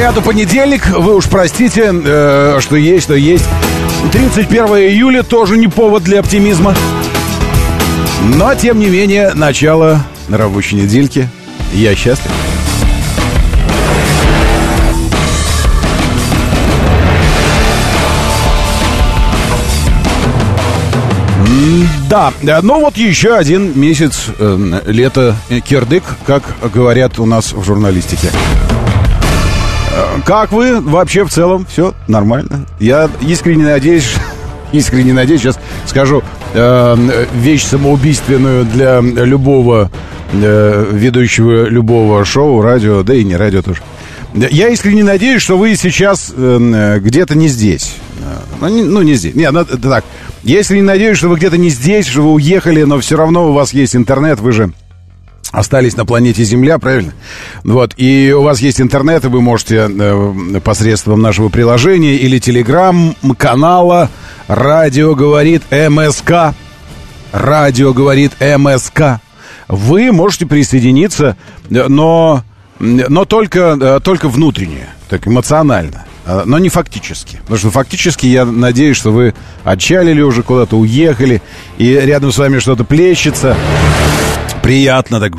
Это понедельник, вы уж простите, э, что есть, что есть. 31 июля тоже не повод для оптимизма. Но, тем не менее, начало рабочей недельки. Я счастлив. Да, ну вот еще один месяц э, лета кирдык, как говорят у нас в журналистике. Как вы вообще в целом? Все нормально. Я искренне надеюсь, искренне надеюсь, сейчас скажу э, вещь самоубийственную для любого э, ведущего любого шоу, радио, да и не радио тоже. Я искренне надеюсь, что вы сейчас э, где-то не здесь. Э, Ну, не, ну, не здесь. Нет, ну, так. Я искренне надеюсь, что вы где-то не здесь, что вы уехали, но все равно у вас есть интернет, вы же остались на планете Земля, правильно? Вот, и у вас есть интернет, и вы можете э, посредством нашего приложения или телеграм-канала «Радио говорит МСК», «Радио говорит МСК», вы можете присоединиться, э, но, но только, э, только внутренне, так эмоционально. э, Но не фактически. Потому что фактически я надеюсь, что вы отчалили уже куда-то, уехали, и рядом с вами что-то плещется приятно так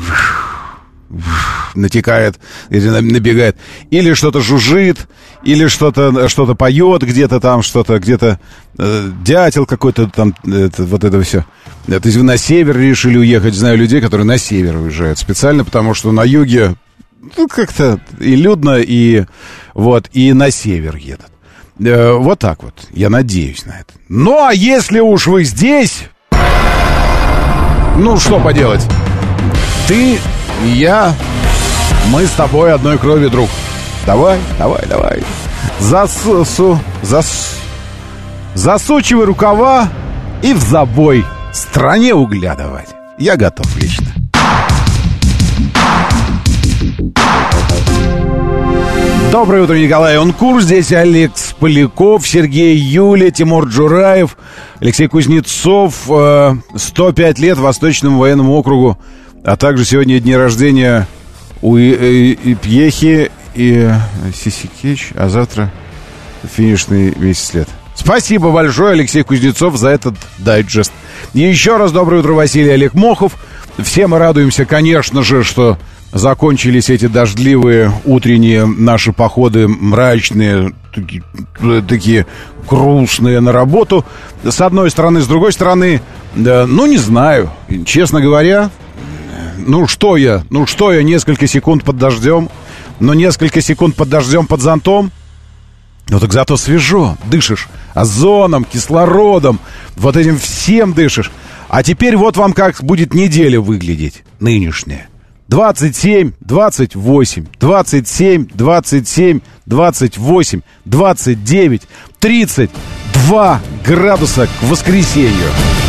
натекает или на- набегает, или что-то жужжит, или что-то что поет где-то там, что-то где-то э, дятел какой-то там, это, вот это все. То есть вы на север решили уехать, знаю людей, которые на север уезжают специально, потому что на юге ну, как-то и людно, и вот, и на север едут. Э, вот так вот, я надеюсь на это. Ну, а если уж вы здесь, ну, что поделать? Ты я, мы с тобой одной крови, друг. Давай, давай, давай. Засу, су- зас, засучивай рукава и в забой стране угля давать. Я готов лично. Доброе утро, Николай Онкур. Здесь Алекс Поляков, Сергей Юля, Тимур Джураев, Алексей Кузнецов. э, 105 лет Восточному военному округу. А также сегодня дни рождения у И- И- И Пьехи и Сисикеч. А завтра финишный месяц лет. Спасибо большое, Алексей Кузнецов, за этот дайджест. Еще раз доброе утро, Василий Олег Мохов. Все мы радуемся, конечно же, что закончились эти дождливые утренние наши походы, мрачные, таки- э, такие грустные на работу. С одной стороны, с другой стороны, да, ну, не знаю. Честно говоря, ну что я, ну что я, несколько секунд под дождем, но несколько секунд под дождем под зонтом, ну так зато свежо, дышишь озоном, кислородом, вот этим всем дышишь. А теперь вот вам как будет неделя выглядеть, нынешняя. 27, 28, 27, 27, 28, 29, 32 градуса к воскресенью.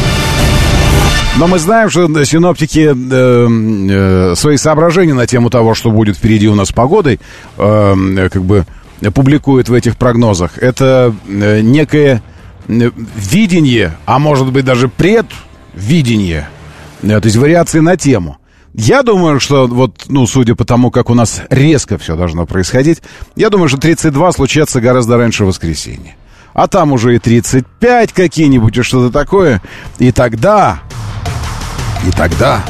Но мы знаем, что синоптики э, э, свои соображения на тему того, что будет впереди у нас погодой, э, как бы публикуют в этих прогнозах. Это э, некое э, видение, а может быть даже предвидение, э, то есть вариации на тему. Я думаю, что вот, ну, судя по тому, как у нас резко все должно происходить, я думаю, что 32 случатся гораздо раньше воскресенья. А там уже и 35 какие-нибудь, и что-то такое. И тогда, и тогда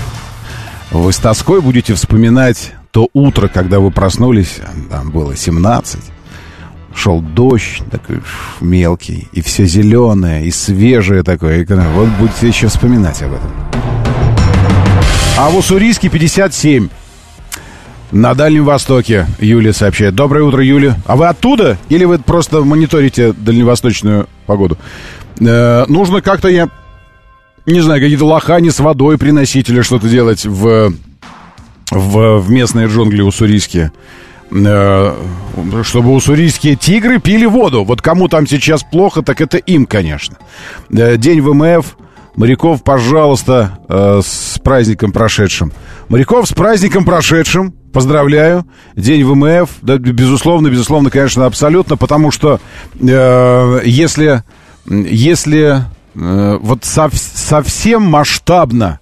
вы с тоской будете вспоминать то утро, когда вы проснулись, там было 17, шел дождь такой мелкий, и все зеленое, и свежее такое. И вот будете еще вспоминать об этом. А в Уссурийске 57. На Дальнем Востоке, Юлия сообщает. Доброе утро, Юля. А вы оттуда? Или вы просто мониторите дальневосточную погоду? Э, нужно как-то, я не знаю, какие-то лохани с водой приносить или что-то делать в, в, в местные джунгли уссурийские. э, чтобы уссурийские тигры пили воду. Вот кому там сейчас плохо, так это им, конечно. Э, день ВМФ. Моряков, пожалуйста, э, с праздником прошедшим. Моряков, с праздником прошедшим. Поздравляю. День ВМФ. Да, безусловно, безусловно, конечно, абсолютно. Потому что э, если, если вот сов, совсем масштабно,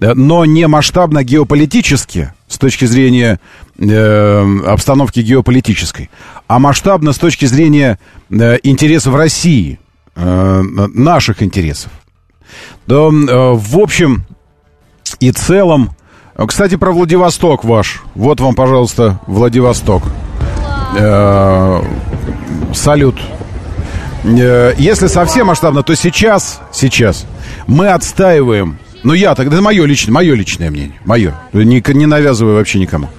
э, но не масштабно геополитически, с точки зрения э, обстановки геополитической, а масштабно с точки зрения э, интересов России, э, наших интересов, то, э, в общем и целом, кстати, про Владивосток ваш. Вот вам, пожалуйста, Владивосток. Э, салют. Э, если совсем масштабно, то сейчас, сейчас мы отстаиваем ну, я тогда, это мое личное, мое личное мнение. Мое. Не, не навязываю вообще никому.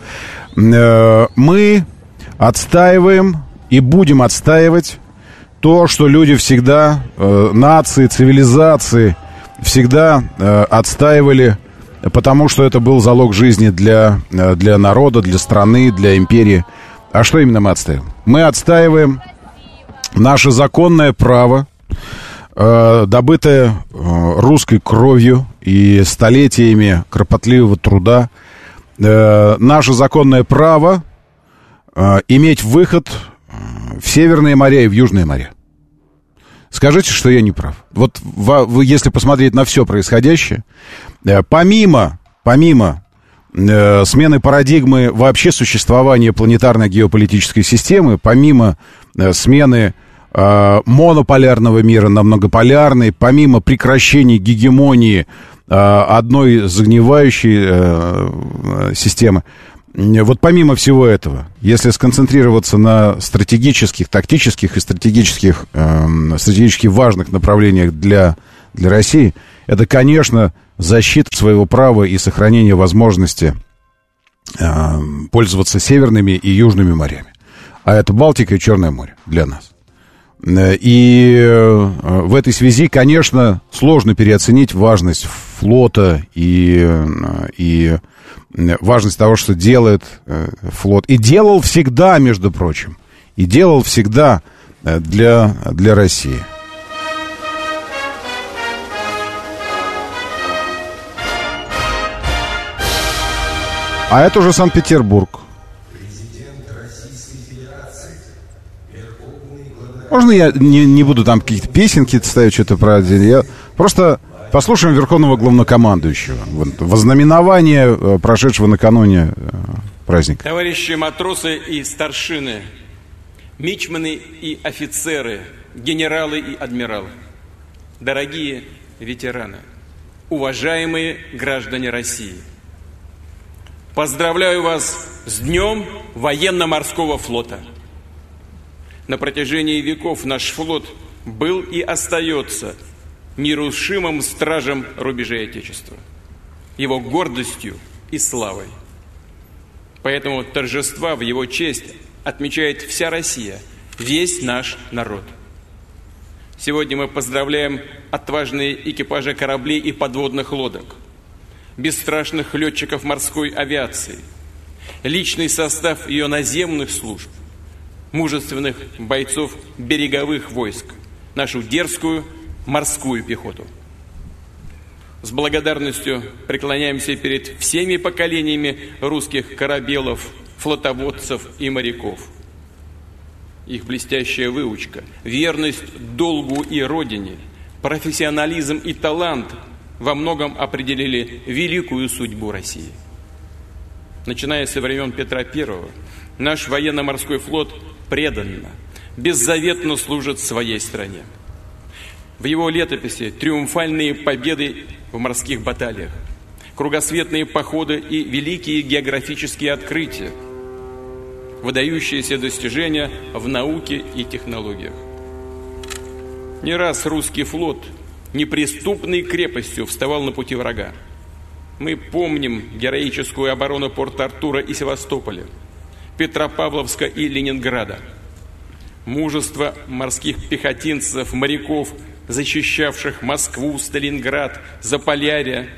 Э, мы отстаиваем и будем отстаивать то, что люди всегда, э, нации, цивилизации, всегда э, отстаивали, потому что это был залог жизни для, для народа, для страны, для империи. А что именно мы отстаиваем? Мы отстаиваем наше законное право Э, добытое э, русской кровью и столетиями кропотливого труда, э, наше законное право иметь выход в Северные моря и в Южные моря. Скажите, что я не прав. Вот если посмотреть на все происходящее, помимо, помимо смены парадигмы вообще существования планетарной геополитической системы, помимо смены монополярного мира на многополярный, помимо прекращения гегемонии э, одной загнивающей э, системы, вот помимо всего этого, если сконцентрироваться на стратегических, тактических и стратегических, э, стратегически важных направлениях для, для России, это, конечно, защита своего права и сохранение возможности э, пользоваться северными и южными морями. А это Балтика и Черное море для нас. Э, и э, в этой связи, конечно, сложно переоценить важность флота и, э, и важность того, что делает флот. И делал всегда, между прочим. И делал всегда для, для России. А это уже Санкт-Петербург. Можно я не, не буду там какие-то песенки ставить, что-то про Я просто послушаем Верховного Главнокомандующего. Вознаменование э, прошедшего накануне э, праздника. Товарищи матросы и старшины, мичманы и офицеры, генералы и адмиралы, дорогие ветераны, уважаемые граждане России, поздравляю вас с Днем военно-морского флота – на протяжении веков наш флот был и остается нерушимым стражем рубежей Отечества, его гордостью и славой. Поэтому торжества в его честь отмечает вся Россия, весь наш народ. Сегодня мы поздравляем отважные экипажи кораблей и подводных лодок, бесстрашных летчиков морской авиации, личный состав ее наземных служб – мужественных бойцов береговых войск, нашу дерзкую морскую пехоту. С благодарностью преклоняемся перед всеми поколениями русских корабелов, флотоводцев и моряков. Их блестящая выучка, верность долгу и родине, профессионализм и талант во многом определили великую судьбу России. Начиная со времен Петра I, наш военно-морской флот преданно, беззаветно служит своей стране. В его летописи триумфальные победы в морских баталиях, кругосветные походы и великие географические открытия, выдающиеся достижения в науке и технологиях. Не раз русский флот неприступной крепостью вставал на пути врага. Мы помним героическую оборону Порт-Артура и Севастополя – Петропавловска и Ленинграда. Мужество морских пехотинцев, моряков, защищавших Москву, Сталинград, Заполярье,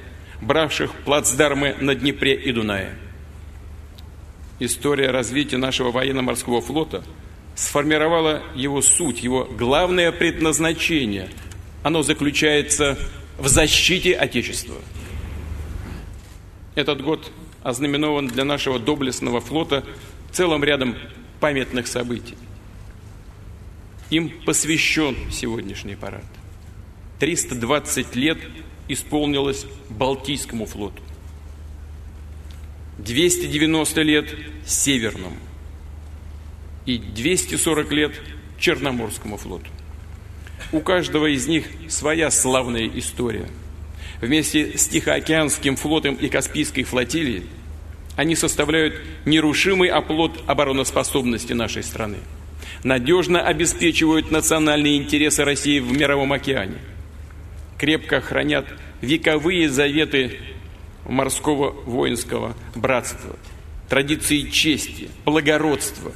бравших плацдармы на Днепре и Дунае. история развития нашего военно-морского флота сформировала его суть, его главное предназначение. Оно заключается в защите Отечества. Этот год ознаменован для нашего доблестного флота целым рядом памятных событий. Им посвящен сегодняшний парад. 320 лет исполнилось Балтийскому флоту. 290 лет Северному и 240 лет Черноморскому флоту. У каждого из них своя славная история. Вместе с Тихоокеанским флотом и Каспийской флотилией они составляют нерушимый оплот обороноспособности нашей страны. Надежно обеспечивают национальные интересы России в мировом океане. Крепко хранят вековые заветы морского воинского братства, традиции чести, благородства,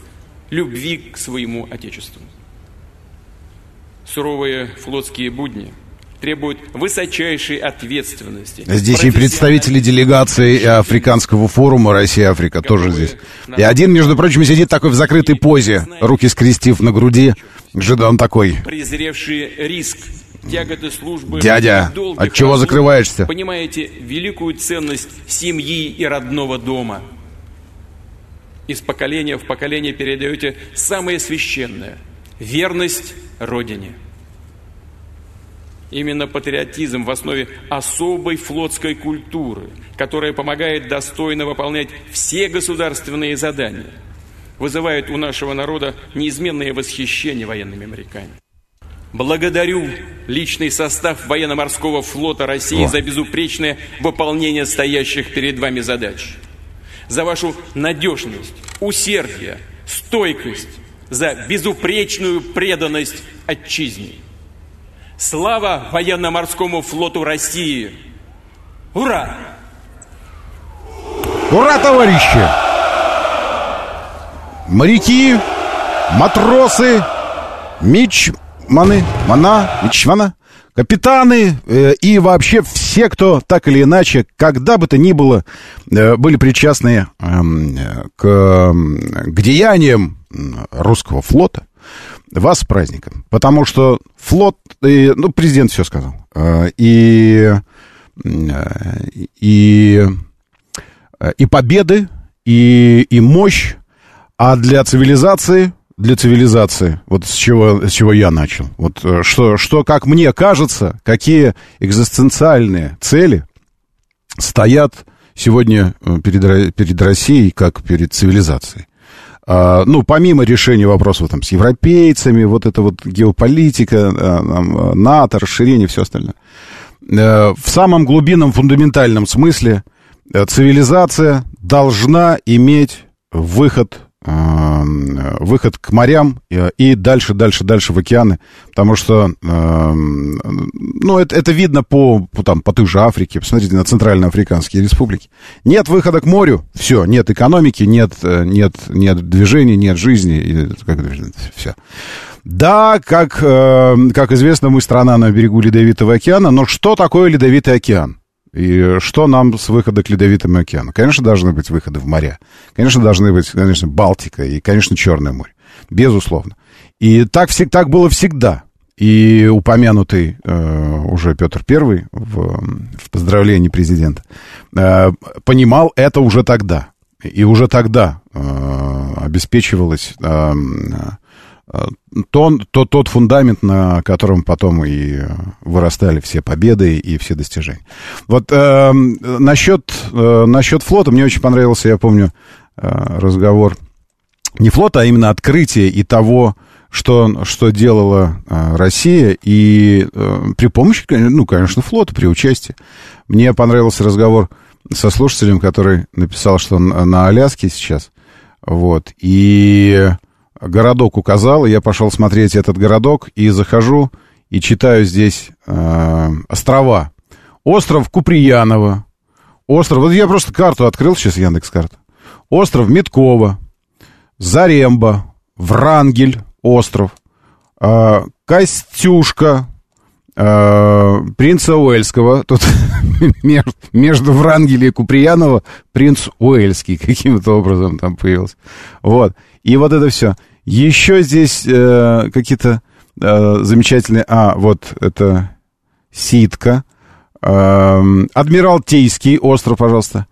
любви к своему Отечеству. Суровые флотские будни требуют высочайшей ответственности. Здесь и представители делегации Африканского форума Россия-Африка тоже здесь. И один, между прочим, сидит такой в закрытой позе, руки скрестив на груди. Жидон такой. Презревший риск тяготы службы. Дядя, от чего закрываешься? Понимаете великую ценность семьи и родного дома. Из поколения в поколение передаете самое священное – верность Родине. Именно патриотизм в основе особой флотской культуры, которая помогает достойно выполнять все государственные задания, вызывает у нашего народа неизменное восхищение военными моряками. Благодарю личный состав военно-морского флота России О. за безупречное выполнение стоящих перед вами задач. За вашу надежность, усердие, стойкость, за безупречную преданность отчизне. Слава военно-морскому флоту России! Ура! Ура, товарищи! Моряки, матросы, мич маны, мана, мичмана, капитаны э, и вообще все, кто так или иначе, когда бы то ни было, э, были причастны эм, э, к, к деяниям русского флота, вас с праздником. Потому что флот, э, ну, президент все сказал. Э, и, э, и, и победы, и, и мощь, а для цивилизации для цивилизации, вот с чего, с чего я начал. Вот э, что, что, как мне кажется, какие экзистенциальные цели стоят сегодня э, перед, перед Россией, как перед цивилизацией. А, ну, помимо решения вопросов там, с европейцами, вот это вот геополитика, а, НАТО, расширение, все остальное. А, в самом глубинном, фундаментальном смысле цивилизация должна иметь выход выход к морям и дальше, дальше, дальше в океаны, потому что, ну, это, это видно по, по, там, по той же Африке, посмотрите на центральноафриканские республики. Нет выхода к морю, все, нет экономики, нет, нет, нет движения, нет жизни, как все. Да, как, как известно, мы страна на берегу Ледовитого океана, но что такое Ледовитый океан? И что нам с выхода к Ледовитому океану? Конечно, должны быть выходы в моря. Конечно, должны быть, конечно, Балтика и, конечно, Черное море. Безусловно. И так, так было всегда. И упомянутый э, уже Петр I в, в поздравлении президента э, понимал это уже тогда. И уже тогда э, обеспечивалось э, то, то, тот фундамент, на котором потом и вырастали все победы и все достижения. Вот э, насчет, э, насчет флота. Мне очень понравился, я помню, э, разговор. Не флота, а именно открытие и того, что, что делала э, Россия, и э, при помощи, ну, конечно, флота, при участии. Мне понравился разговор со слушателем, который написал, что он на Аляске сейчас, вот, и городок указал, и я пошел смотреть этот городок, и захожу, и читаю здесь э, острова. Остров Куприяново, остров, вот я просто карту открыл сейчас, Яндекс карта. Остров Миткова, Заремба, Врангель, остров, э, Костюшка, э, Принца Уэльского, тут между, Врангеля и Куприянова принц Уэльский каким-то образом там появился. Вот. И вот это все. Еще здесь э, какие-то э, замечательные... А, вот это Ситка. Э, Адмиралтейский остров, пожалуйста.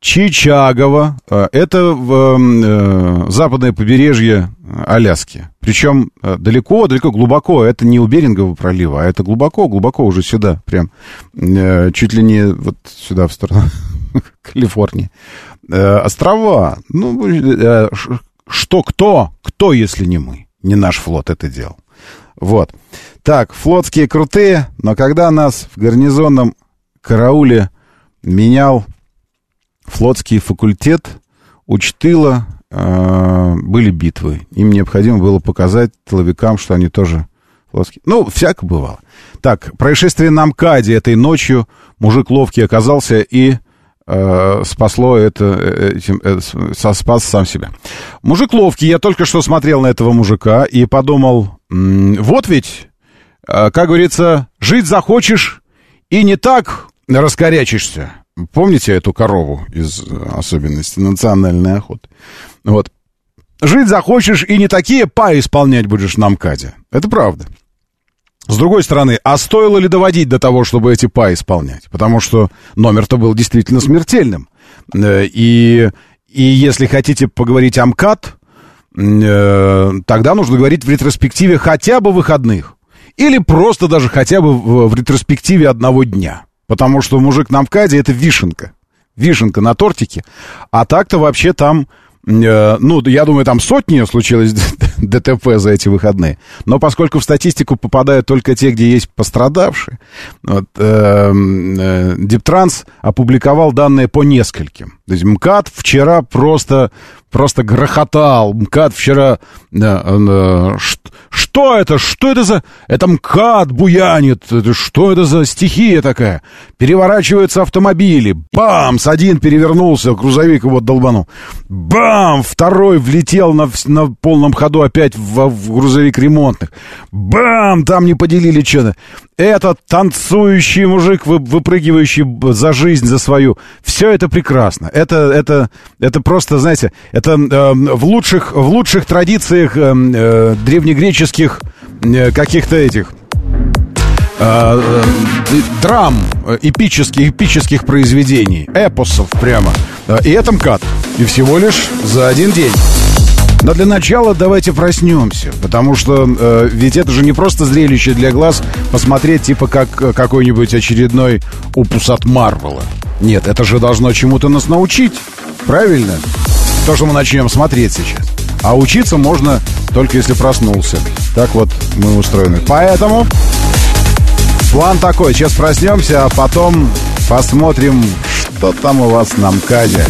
Чичагово. Э, это в, э, западное побережье Аляски. Причем э, далеко, далеко, глубоко. Это не у Берингового пролива, а это глубоко, глубоко уже сюда. Прям э, чуть ли не вот сюда, в сторону Калифорнии. Э, острова. Ну, э, что, кто? Кто, если не мы? Не наш флот это делал. Вот. Так, флотские крутые, но когда нас в гарнизонном карауле менял флотский факультет, учтыло, э, были битвы. Им необходимо было показать тыловикам, что они тоже флотские. Ну, всяко бывало. Так, происшествие на МКАДе этой ночью. Мужик ловкий оказался и спасло это, э, этим, э, спас сам себя. Мужик ловкий. Я только что смотрел на этого мужика и подумал, вот ведь, э, как говорится, жить захочешь и не так раскорячишься. Помните эту корову из особенностей национальной охоты? Вот. Жить захочешь и не такие па исполнять будешь на МКАДе. Это правда. С другой стороны, а стоило ли доводить до того, чтобы эти па исполнять? Потому что номер-то был действительно смертельным. Э, и, и если хотите поговорить о МКАД, э, тогда нужно говорить в ретроспективе хотя бы выходных. Или просто даже хотя бы в, в ретроспективе одного дня. Потому что мужик на МКАДе — это вишенка. Вишенка на тортике. А так-то вообще там Э, ну, я думаю, там сотни случилось ДТП за эти выходные. Но поскольку в статистику попадают только те, где есть пострадавшие, вот, э, э, Диптранс опубликовал данные по нескольким. То есть МКАД вчера просто, просто грохотал. МКАД вчера... Э, э, что это? Что это за... Это МКАД буянит. Что это за стихия такая? Переворачиваются автомобили. Бамс! Один перевернулся, грузовик его долбанул. Бам! Второй влетел на, на полном ходу опять в, в грузовик ремонтных. Бам! Там не поделили что-то. Этот танцующий мужик, вы, выпрыгивающий за жизнь, за свою. Все это прекрасно. Это, это, это просто, знаете, это э, в, лучших, в лучших традициях э, э, древнегреческих э, каких-то этих э, э, драм, эпических, эпических произведений, эпосов прямо. И это МКАД. И всего лишь за один день. Но для начала давайте проснемся, потому что э, ведь это же не просто зрелище для глаз посмотреть типа как какой-нибудь очередной упус от Марвела. Нет, это же должно чему-то нас научить, правильно? То, что мы начнем смотреть сейчас. А учиться можно только если проснулся. Так вот мы устроены. Поэтому план такой. Сейчас проснемся, а потом посмотрим, что там у вас на МКАДе.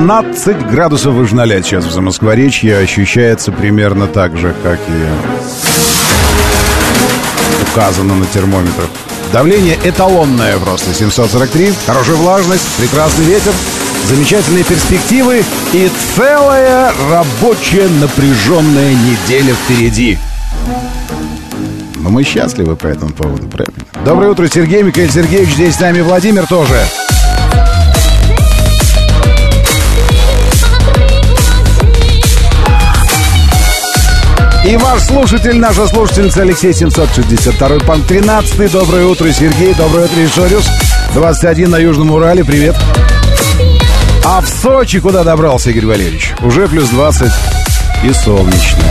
15 градусов 0 сейчас в Замоскворечье ощущается примерно так же, как и указано на термометрах. Давление эталонное просто 743, хорошая влажность, прекрасный ветер, замечательные перспективы и целая рабочая напряженная неделя впереди. Но мы счастливы по этому поводу, правильно? Доброе утро, Сергей Михаил Сергеевич, здесь с нами Владимир тоже. И ваш слушатель, наша слушательница Алексей 762 пан 13 Доброе утро, Сергей. Доброе утро, Ишориус. 21 на Южном Урале. Привет. А в Сочи куда добрался, Игорь Валерьевич? Уже плюс 20 и солнечно.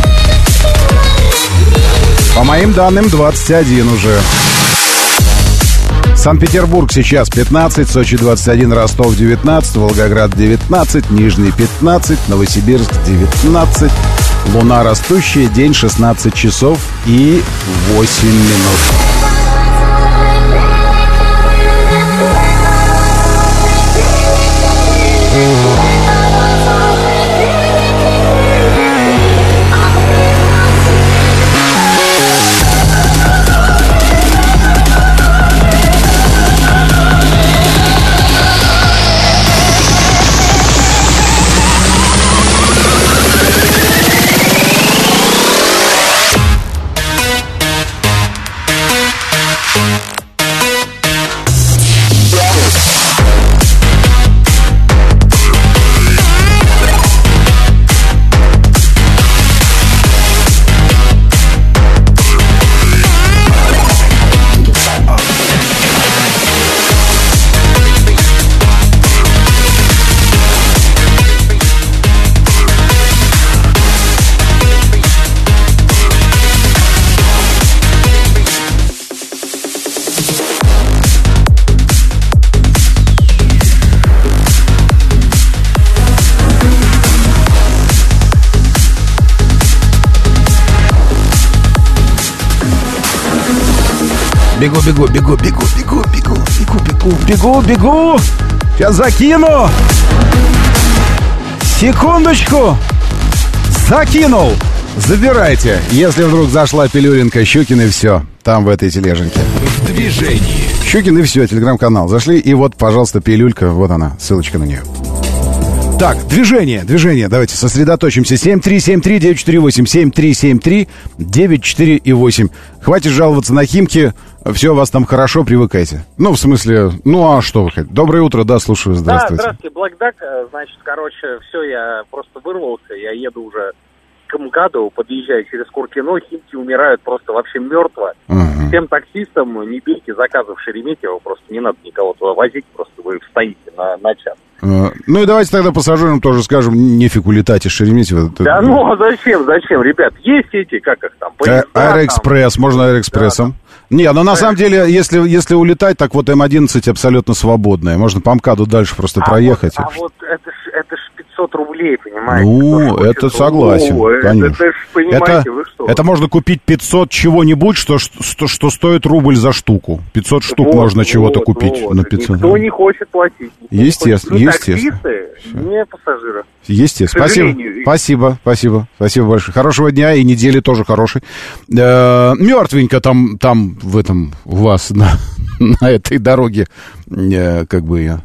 По моим данным, 21 уже. Санкт-Петербург сейчас 15, Сочи 21, Ростов 19, Волгоград 19, Нижний 15, Новосибирск 19. Луна растущая, день 16 часов и 8 минут. Бегу, бегу, бегу, бегу, бегу, бегу, бегу, бегу, бегу, бегу. Сейчас закину. Секундочку. Закинул. Забирайте. Если вдруг зашла Пилюренко, Щукин и все. Там в этой тележеньке. В движении. Щукин и все, телеграм-канал. Зашли, и вот, пожалуйста, пилюлька. Вот она, ссылочка на нее. Так, движение, движение. Давайте сосредоточимся. 7373948, 7373948. Хватит жаловаться на Химки. Все у вас там хорошо, привыкайте. Ну, в смысле, ну а что вы хотите? Доброе утро, да, слушаю, здравствуйте. Да, здравствуйте, Блэкдак. Значит, короче, все, я просто вырвался, я еду уже к МКАДу, подъезжаю через Куркино, Химки умирают просто вообще мертво. Ага. Всем таксистам не заказы в Шереметьево, просто не надо никого туда возить, просто вы стоите на, на час. Э, Ну и давайте тогда пассажирам тоже скажем, нефиг улетать из Шереметьево. Да ну, а зачем, зачем, ребят? Есть эти, как их там, Э, поезда там. Аэроэкспресс, можно аэроэкспрессом. Не, но на самом деле, если, если улетать, так вот М11 абсолютно свободная. Можно по МКАДу дальше просто А проехать. вот- А вот, это это 500 рублей, понимаете? Ну, это согласен, Ну, это- конечно. Это понимаете, это, вы что? это можно купить 500 чего-нибудь, что, что, что стоит рубль за штуку. 500 штук Вот, можно чего-то вот, купить вот. на 500. Никто не хочет платить. никто не Естественно, хочет. Ни естественно. таксисты, ни пассажиры. Естественно. Спасибо. Спасибо, спасибо. Спасибо большое. Хорошего дня и недели тоже хорошей. Э, мертвенько там, там в этом у вас на, на этой дороге, э, как бы ее.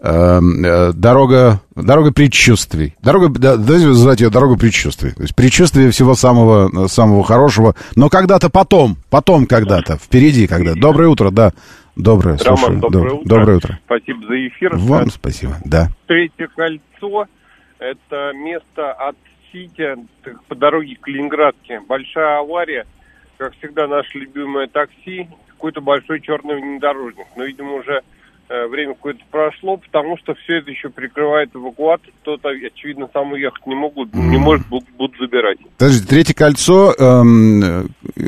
Э, э, дорога, дорога предчувствий. Дорога, да, давайте называть ее дорога предчувствий. То есть предчувствие всего самого, самого хорошего, но когда-то потом, потом когда-то, впереди когда. Доброе утро, да. Доброе, Роман, слушаю. доброе Доб- утро. Доброе утро. Спасибо за эфир. Вам спасибо, да. Третье кольцо – это место от Сити так, по дороге к Калининградке. Большая авария. Как всегда, наше любимое такси. Какой-то большой черный внедорожник. Но, видимо, уже время какое-то прошло, потому что все это еще прикрывает эвакуатор. Кто-то, очевидно, сам уехать не могут, не может, будут, будут забирать. Подождите, третье кольцо, эм, э,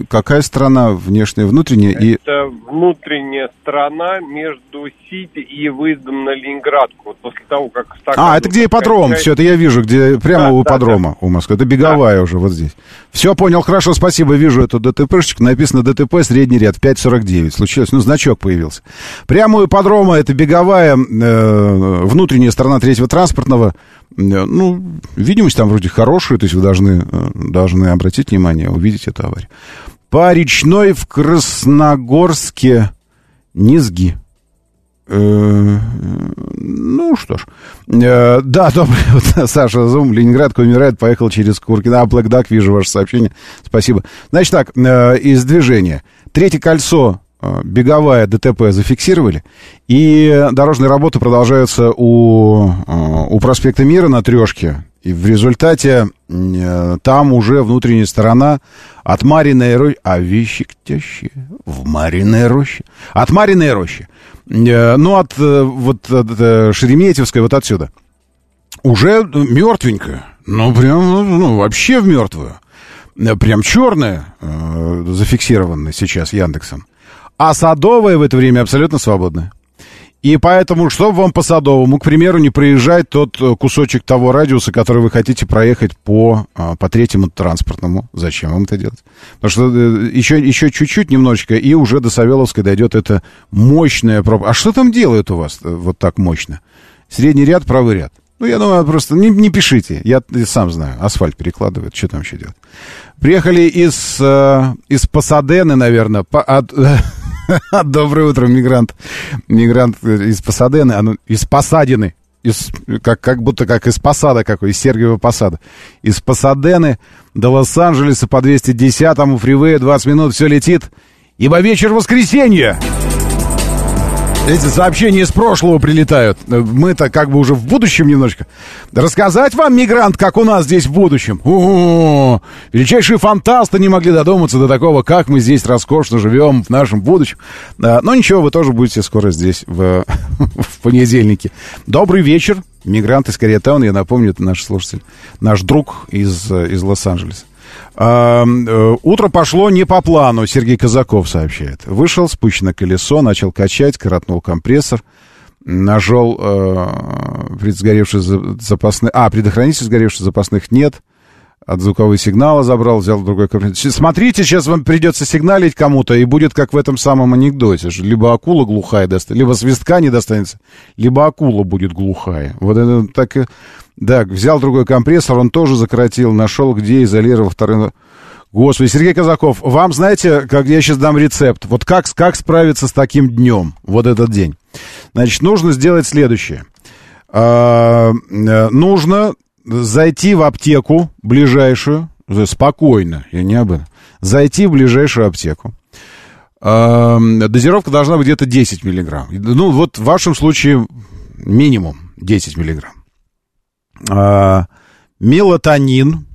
какая страна, внешняя, внутренняя? И... Это внутренняя сторона между Сити и выездом на Ленинградку. Вот после того, как... А, это где ипподром, все, это я вижу, где прямо Да, у да, ипподрома у Москвы. Это беговая уже вот здесь. Все, понял, хорошо, спасибо, вижу эту ДТПшечку. Написано ДТП, средний ряд, 5.49. Случилось, ну, значок появился. Прямо у ипподрома это беговая, э, внутренняя сторона третьего транспортного. Э, ну, видимость там вроде хорошая, то есть вы должны, э, должны обратить внимание, увидеть эту аварию. По речной в Красногорске Низги. Э, Ну что ж. Да, доброе утро, Саша Зум. Ленинградка умирает, поехал через Куркина. А, Black Duck, вижу ваше сообщение. Спасибо. Значит так, из движения. Третье кольцо беговая ДТП зафиксировали, и дорожные работы продолжаются у, э, у проспекта Мира на трешке. И в результате э, там уже внутренняя сторона от Мариной рощи... А вещи тящие в Мариной роще. От Мариной рощи. Э, Ну, от э, вот от, э, Шереметьевской, вот отсюда. Уже мертвенькая. Ну, прям, ну, ну, вообще в мертвую. Э, Прям черная, э, зафиксированная сейчас Яндексом. А Садовая в это время абсолютно свободная. И поэтому, чтобы вам по Садовому, к примеру, не проезжать тот э, кусочек того радиуса, который вы хотите проехать по, а, по третьему транспортному. Зачем вам это делать? Потому что э, еще, еще чуть-чуть немножечко, и уже до Савеловской дойдет эта мощная пробка. А что там делают у вас э, вот так мощно? Средний ряд, правый ряд. Ну, я думаю, просто не, не пишите. Я, сам знаю. Асфальт перекладывают. Что там еще делать? Приехали из, из Пасадены, наверное. По, от, Доброе утро, мигрант. Мигрант из Пасадены, а ну, из Посадины. Из, как, как будто как из Посада какой, из Сергиева Посада. Из Пасадены до Лос-Анджелеса по 210-му фривея 20 минут все летит. Ибо вечер воскресенья. Эти сообщения из прошлого прилетают. Мы-то как бы уже в будущем немножко. Рассказать вам, мигрант, как у нас здесь в будущем? О, величайшие фантасты не могли додуматься до такого, как мы здесь роскошно живем в нашем будущем. Но ничего, вы тоже будете скоро здесь в, в понедельнике. Добрый вечер, мигрант из Кореятаун, я напомню, это наш слушатель, наш друг из, из Лос-Анджелеса. Э, утро пошло не по плану, Сергей Казаков сообщает. Вышел, спущено колесо, начал качать, коротнул компрессор, нажал э, предсгоревший запасных... А, предохранитель сгоревших запасных нет. От звукового сигнала забрал, взял другой компрессор. Смотрите, сейчас вам придется сигналить кому-то, и будет как в этом самом анекдоте. Либо акула глухая достанется, либо свистка не достанется, либо акула будет глухая. Вот это так да, взял другой компрессор, он тоже закоротил, нашел, где изолировал второй... Господи, Сергей Казаков, вам, знаете, как я сейчас дам рецепт, вот как, как справиться с таким днем, вот этот день? Значит, нужно сделать следующее. А, э, нужно зайти в аптеку ближайшую, спокойно, я не об этом, зайти в ближайшую аптеку. А, дозировка должна быть где-то 10 миллиграмм. Ну, вот в вашем случае минимум 10 миллиграмм э, мелатонин.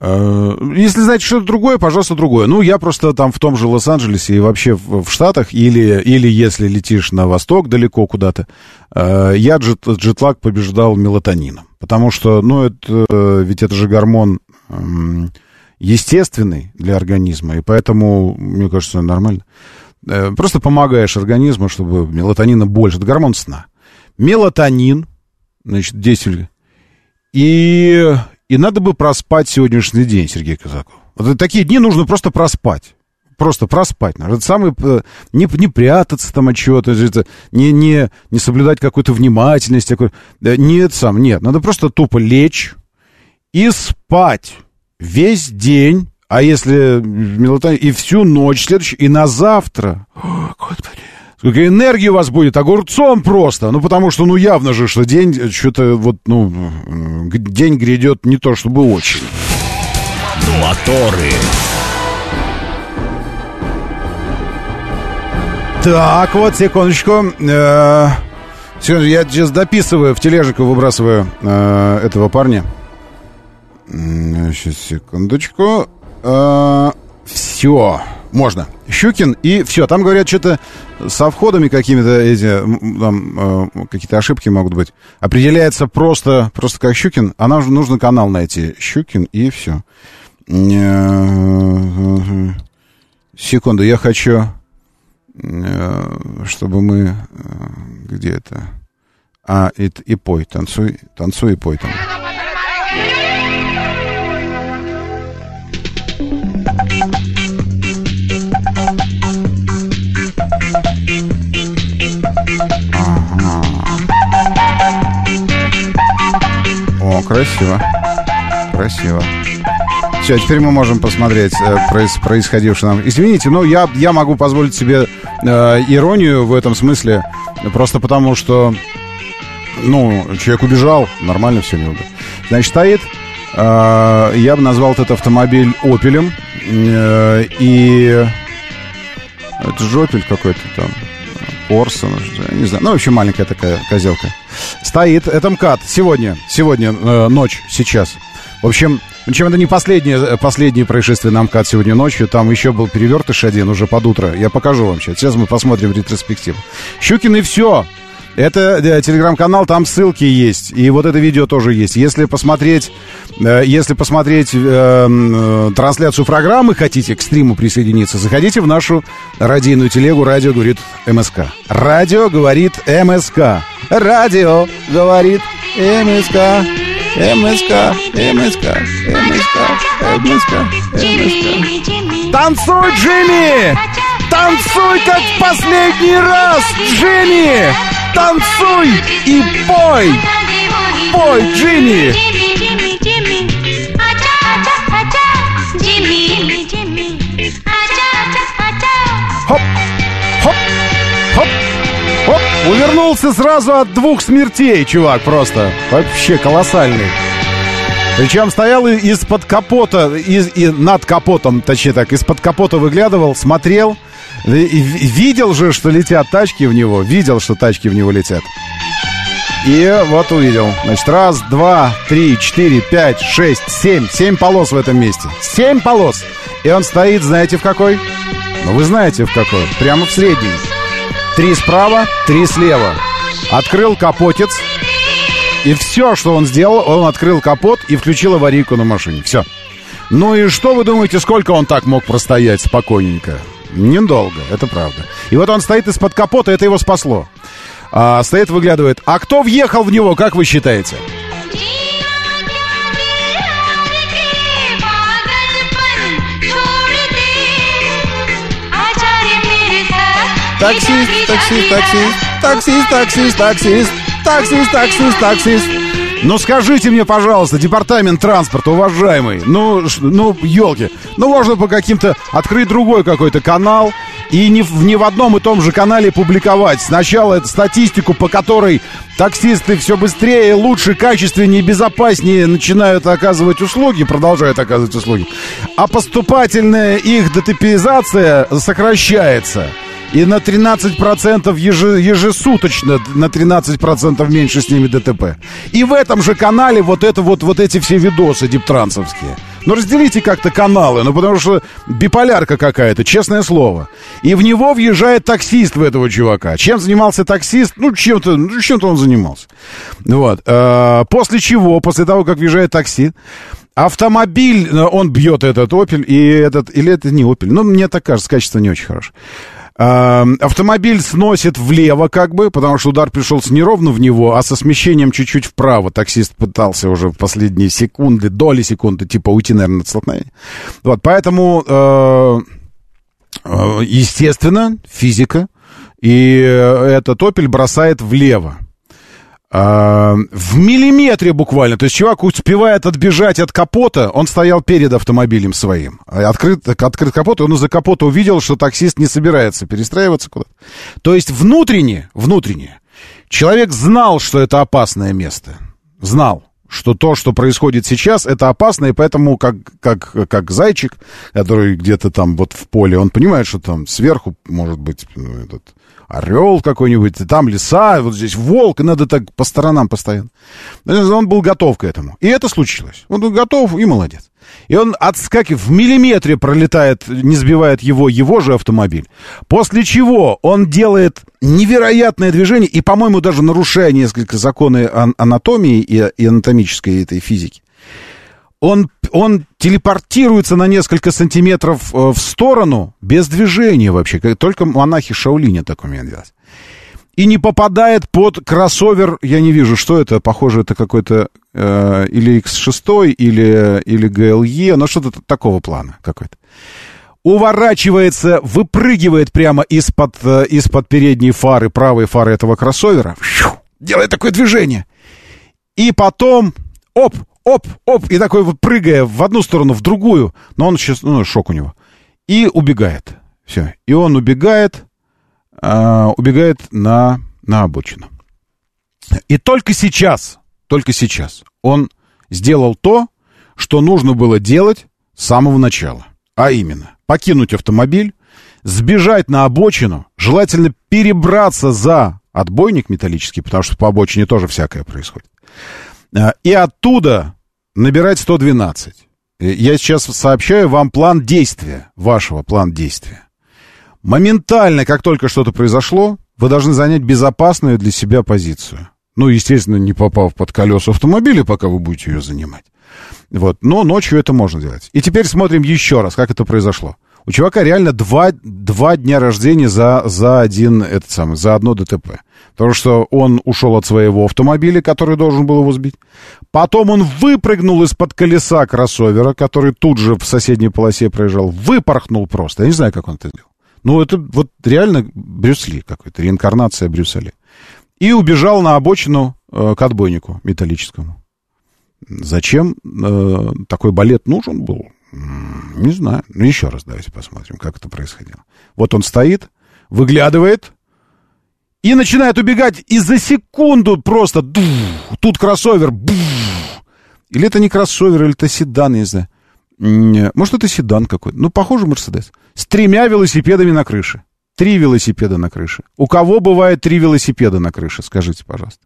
Э, если знаете что-то другое, пожалуйста, другое. Ну, я просто там в том же Лос-Анджелесе и вообще в, в Штатах, или, или если летишь на восток далеко куда-то, э, я джет, джетлаг побеждал мелатонином. Потому что, ну, это, ведь это же гормон э, естественный для организма, и поэтому, мне кажется, нормально. Э, просто помогаешь организму, чтобы мелатонина больше. Это гормон сна. Мелатонин, значит, 10 и, и надо бы проспать сегодняшний день, Сергей Казаков. Вот такие дни нужно просто проспать. Просто проспать. Это самый... Э, не, не прятаться там от чего-то, не, не, не соблюдать какую-то внимательность. Такой, нет, сам, нет. Надо просто тупо лечь и спать весь день, а если мелатонин, и всю ночь следующую, и на завтра. О, Господи. Сколько энергии у вас будет, огурцом просто. Ну, потому что, ну, явно же, что день, что-то вот, ну, день грядет не то чтобы очень. Моторы. Так, вот, секундочку. Э, секундочку, я сейчас дописываю, в тележику выбрасываю э, этого парня. Сейчас, секундочку. Э, все. Можно. Щукин и все. Там говорят, что-то со входами какими-то эти, там, э, какие-то ошибки могут быть. Определяется просто, просто как Щукин, а нам нужно канал найти. Щукин и все. Э, секунду, я хочу, э, чтобы мы... Э, где это? А, и, и пой, танцуй, танцуй и пой там. Красиво. Красиво. Все, теперь мы можем посмотреть э, проис, происходившее нам. Извините, но я, я могу позволить себе э, иронию в этом смысле, просто потому что, ну, человек убежал, нормально все не Значит, стоит, э, я бы назвал этот автомобиль «Опелем», э, и это же «Опель» какой-то там, Орсон, не знаю, ну, в общем, маленькая такая козелка. Стоит, это МКАД, сегодня, сегодня, э, ночь, сейчас. В общем, чем это не последнее, э, последнее происшествие на МКАД сегодня ночью, там еще был перевертыш один уже под утро, я покажу вам сейчас, сейчас мы посмотрим ретроспективу. Щукин и все, Это э, телеграм-канал, там ссылки есть. И вот это видео тоже есть. Если посмотреть, э, если посмотреть э, э, трансляцию программы, хотите к стриму присоединиться, заходите в нашу радийную телегу «Радио говорит МСК». «Радио говорит МСК». «Радио говорит МСК». МСК, МСК, МСК, МСК, МСК. Танцуй, Джимми! Танцуй как в последний раз, Джимми! Танцуй и пой! Пой, хоп. Увернулся сразу от двух смертей, чувак, просто. Вообще колоссальный. Причем стоял из-под капота, из, и над капотом, точнее так, из-под капота выглядывал, смотрел, и, и, видел же, что летят тачки в него, видел, что тачки в него летят. И вот увидел. Значит, раз, два, три, четыре, пять, шесть, семь. Семь полос в этом месте. Семь полос. И он стоит, знаете, в какой? Ну, вы знаете, в какой. Прямо в средней. Три справа, три слева. Открыл капотец, и все, что он сделал, он открыл капот и включил аварийку на машине. Все. Ну и что вы думаете, сколько он так мог простоять спокойненько? Недолго, это правда. И вот он стоит из-под капота, это его спасло. А, стоит, выглядывает. А кто въехал в него, как вы считаете? Таксист, таксист, таксист, таксист, таксист, таксист, таксист, таксист, таксист. Ну скажите мне, пожалуйста, департамент транспорта, уважаемый, ну, ну, елки, ну можно по каким-то открыть другой какой-то канал и не в, не в одном и том же канале публиковать. Сначала эту статистику, по которой таксисты все быстрее, лучше, качественнее, безопаснее начинают оказывать услуги, продолжают оказывать услуги, а поступательная их детипизация сокращается. И на 13% еже, ежесуточно, на 13% меньше с ними ДТП. И в этом же канале вот это вот, вот эти все видосы диптрансовские. Ну, разделите как-то каналы, ну, потому что биполярка какая-то, честное слово. И в него въезжает таксист в этого чувака. Чем занимался таксист? Ну, чем-то, ну, чем-то он занимался. Вот. А, после чего, после того, как въезжает таксист, автомобиль, э, он бьет этот Opel, и этот, или это не Opel, ну, мне так кажется, качество не очень хорошее. Автомобиль сносит влево, как бы, потому что удар пришелся не ровно в него, а со смещением чуть-чуть вправо. Таксист пытался уже в последние секунды, доли секунды, типа уйти, наверное, от столкновения. Вот, поэтому, э, э, естественно, физика. И этот опель бросает влево. А, в миллиметре буквально. То есть чувак успевает отбежать от капота, он стоял перед автомобилем своим. Открыт, открыт капот, и он из-за капота увидел, что таксист не собирается перестраиваться куда-то. То есть внутренне, внутренне, человек знал, что это опасное место. Знал что то, что происходит сейчас, это опасно, и поэтому как, как, как зайчик, который где-то там вот в поле, он понимает, что там сверху может быть ну, этот орел какой-нибудь, там леса, вот здесь волк, и надо так по сторонам постоянно. Он был готов к этому. И это случилось. Он был готов и молодец. И он, отскакивает, в миллиметре пролетает, не сбивает его, его же автомобиль. После чего он делает невероятное движение, и, по-моему, даже нарушая несколько законы анатомии и, анатомической этой физики он, он телепортируется на несколько сантиметров э, в сторону без движения вообще. Только монахи Шаулиня так умеют делать. И не попадает под кроссовер, я не вижу, что это, похоже, это какой-то э, или X6, или, или GLE, но что-то такого плана какой-то. Уворачивается, выпрыгивает прямо из-под э, из передней фары, правой фары этого кроссовера, делает такое движение. И потом, оп, оп, оп, и такой вот прыгая в одну сторону, в другую, но он сейчас, ну, шок у него, и убегает. Все, и он убегает, э, убегает на, на обочину. И только сейчас, только сейчас он сделал то, что нужно было делать с самого начала. А именно, покинуть автомобиль, сбежать на обочину, желательно перебраться за отбойник металлический, потому что по обочине тоже всякое происходит. А, и оттуда набирать 112. Э, я сейчас сообщаю вам план действия, вашего план действия. Моментально, как только что-то произошло, вы должны занять безопасную для себя позицию. Ну, естественно, не попав под колеса автомобиля, пока вы будете ее занимать. Вот. Но ночью это можно делать. И теперь смотрим еще раз, как это произошло. У чувака реально два, два дня рождения за, за один, этот самый, за одно ДТП. Потому что он ушел от своего автомобиля, который должен был его сбить. Потом он выпрыгнул из-под колеса кроссовера, который тут же в соседней полосе проезжал. Выпорхнул просто. Я не знаю, как он это сделал. Ну, это вот реально Брюсли какой-то, реинкарнация Брюсселя. И убежал на обочину э, к отбойнику металлическому. Зачем э, такой балет нужен был? Не знаю. Ну, еще раз давайте посмотрим, как это происходило. Вот он стоит, выглядывает и начинает убегать, и за секунду просто тут кроссовер. Или это не кроссовер, или это седан, не знаю. Может, это седан какой-то. Ну, похоже, Мерседес. С тремя велосипедами на крыше. Три велосипеда на крыше. У кого бывает три велосипеда на крыше, скажите, пожалуйста.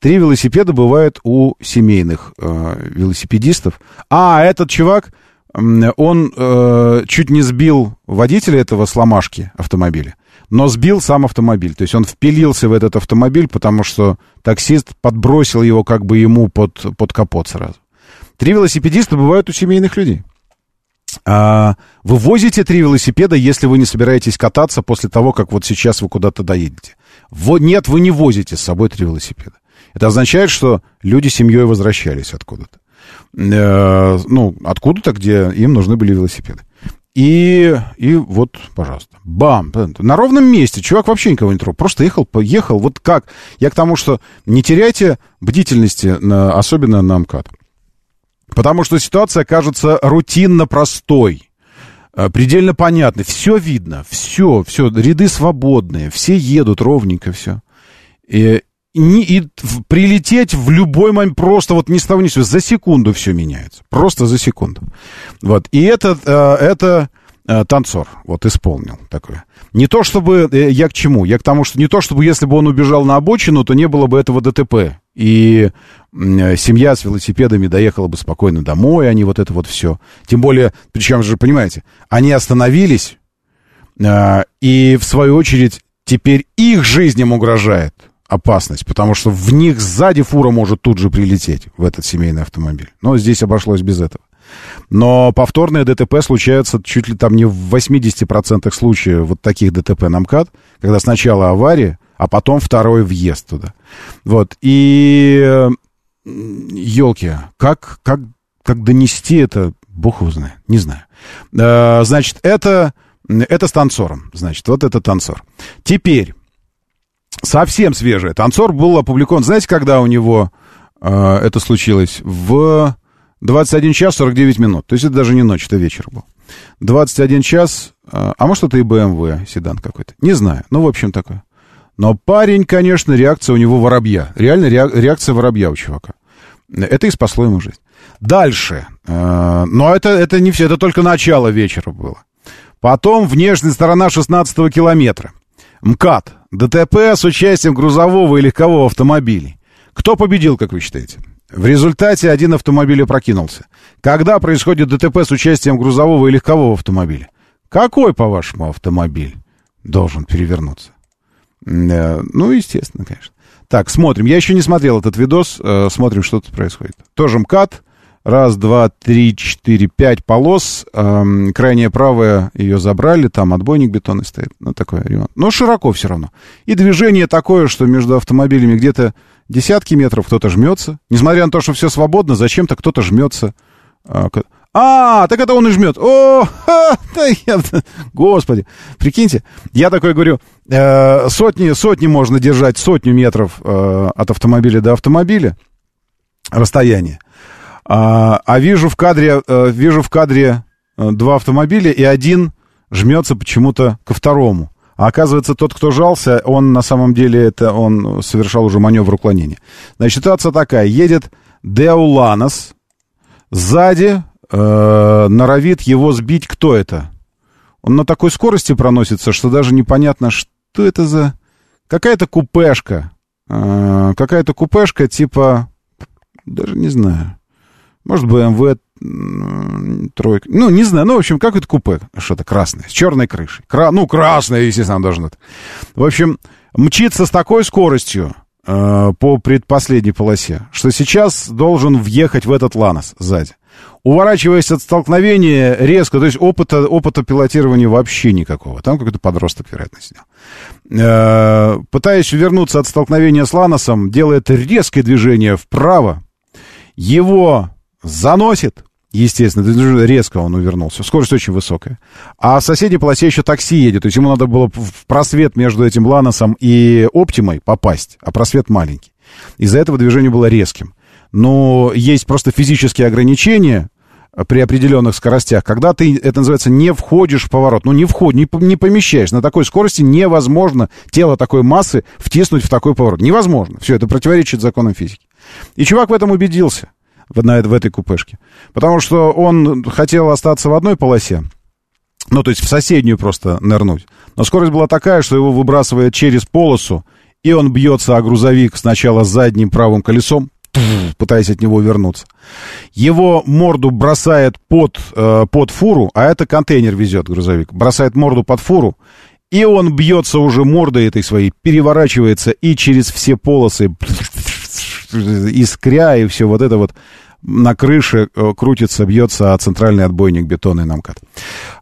Три велосипеда бывает у семейных э, велосипедистов. А, этот чувак, он э, чуть не сбил водителя этого сломашки автомобиля, но сбил сам автомобиль. То есть он впилился в этот автомобиль, потому что таксист подбросил его как бы ему под, под капот сразу. Три велосипедиста бывают у семейных людей. А, вы возите три велосипеда, если вы не собираетесь кататься после того, как вот сейчас вы куда-то доедете. Вот, нет, вы не возите с собой три велосипеда. Это означает, что люди семьей возвращались откуда-то. Э, ну, откуда-то, где им нужны были велосипеды. И, и вот, пожалуйста, бам, на ровном месте. Чувак вообще никого не трогал. Просто ехал, поехал. Вот как? Я к тому, что не теряйте бдительности, на, особенно на МКАД. Потому что ситуация кажется рутинно простой, э, предельно понятной. Все видно, все, все, ряды свободные, все едут ровненько, все. И, не, и прилететь в любой момент, просто вот ни с того ни с сего, за секунду все меняется. Просто за секунду. Вот. И это, э, это э, танцор вот исполнил такое. Не то чтобы, я к чему? Я к тому, что не то чтобы, если бы он убежал на обочину, то не было бы этого ДТП. И семья с велосипедами доехала бы спокойно домой, они вот это вот все. Тем более, причем же, понимаете, они остановились, э, и в свою очередь теперь их жизням угрожает опасность, потому что в них сзади фура может тут же прилететь, в этот семейный автомобиль. Но здесь обошлось без этого. Но повторные ДТП случаются чуть ли там не в 80% случаев вот таких ДТП на МКАД, когда сначала авария, а потом второй въезд туда. Вот. И елки, как, как, как донести это, бог его знает, не знаю. А, значит, это, это с танцором. Значит, вот это танцор. Теперь, совсем свежий. Танцор был опубликован, знаете, когда у него э, это случилось? В 21 час 49 минут. То есть это даже не ночь, это вечер был. 21 час, э, а может это и BMW седан какой-то. Не знаю, ну, в общем, такое. Но парень, конечно, реакция у него воробья. Реально реакция воробья у чувака. Это и спасло ему жизнь. Дальше. Э, но это, это не все, это только начало вечера было. Потом внешняя сторона 16-го километра. МКАД. ДТП с участием грузового и легкового автомобилей. Кто победил, как вы считаете? В результате один автомобиль опрокинулся. Когда происходит ДТП с участием грузового и легкового автомобиля? Какой, по-вашему, автомобиль должен перевернуться? Э, ну, естественно, конечно. Так, смотрим. Я еще не смотрел этот видос. Э, смотрим, что тут происходит. Тоже МКАД. Раз, два, три, четыре, пять полос. Эм, крайняя правая ее забрали. Там отбойник бетонный стоит. Ну, такой ремонт. Но широко все равно. И движение такое, что между автомобилями где-то десятки метров кто-то жмется. Несмотря на то, что все свободно, зачем-то кто-то жмется. А, а, так это он и жмет. О, ха, да я, господи, прикиньте, я такой говорю, э, сотни, сотни можно держать, сотню метров э, от автомобиля до автомобиля расстояние. А, а вижу в кадре, э, вижу в кадре э, два автомобиля, и один жмется почему-то ко второму. А оказывается, тот, кто жался, он на самом деле это он совершал уже маневр уклонения. Значит, ситуация такая: едет Деуланос, сзади э, норовит его сбить кто это. Он на такой скорости проносится, что даже непонятно, что это за... Какая-то купешка. Э, какая-то купешка типа... Даже не знаю. Может, BMW тройка. Ну, не знаю. Ну, в общем, как это купе? Что-то красное, с черной крышей. Кра... Ну, красное, естественно, должно быть. В общем, мчится с такой скоростью э, по предпоследней полосе, что сейчас должен въехать в этот Ланос сзади. Уворачиваясь от столкновения резко, то есть опыта, опыта пилотирования вообще никакого. Там какой-то подросток, вероятно, сидел. Э, пытаясь вернуться от столкновения с Ланосом, делает резкое движение вправо. Его заносит, естественно, резко он увернулся. Скорость очень высокая. А в соседней полосе еще такси едет. То есть ему надо было в просвет между этим Ланосом и Оптимой попасть, а просвет маленький. Из-за этого движение было резким. Но есть просто физические ограничения при определенных скоростях, когда ты, это называется, не входишь в поворот. Ну, не вход, не, не помещаешь. На такой скорости невозможно тело такой массы втиснуть в такой поворот. Невозможно. Все, это противоречит законам физики. И чувак в этом убедился в, на, в этой купешке. Потому что он хотел остаться в одной полосе, ну, то есть в соседнюю просто нырнуть. Но скорость была такая, что его выбрасывает через полосу, и он бьется о грузовик сначала задним правым колесом, пытаясь от него вернуться. Его морду бросает под, э, под фуру, а это контейнер везет грузовик. Бросает морду под фуру, и он бьется уже мордой этой своей, переворачивается и через все полосы искря и все вот это вот на крыше э, крутится, бьется, а центральный отбойник бетонный намкат.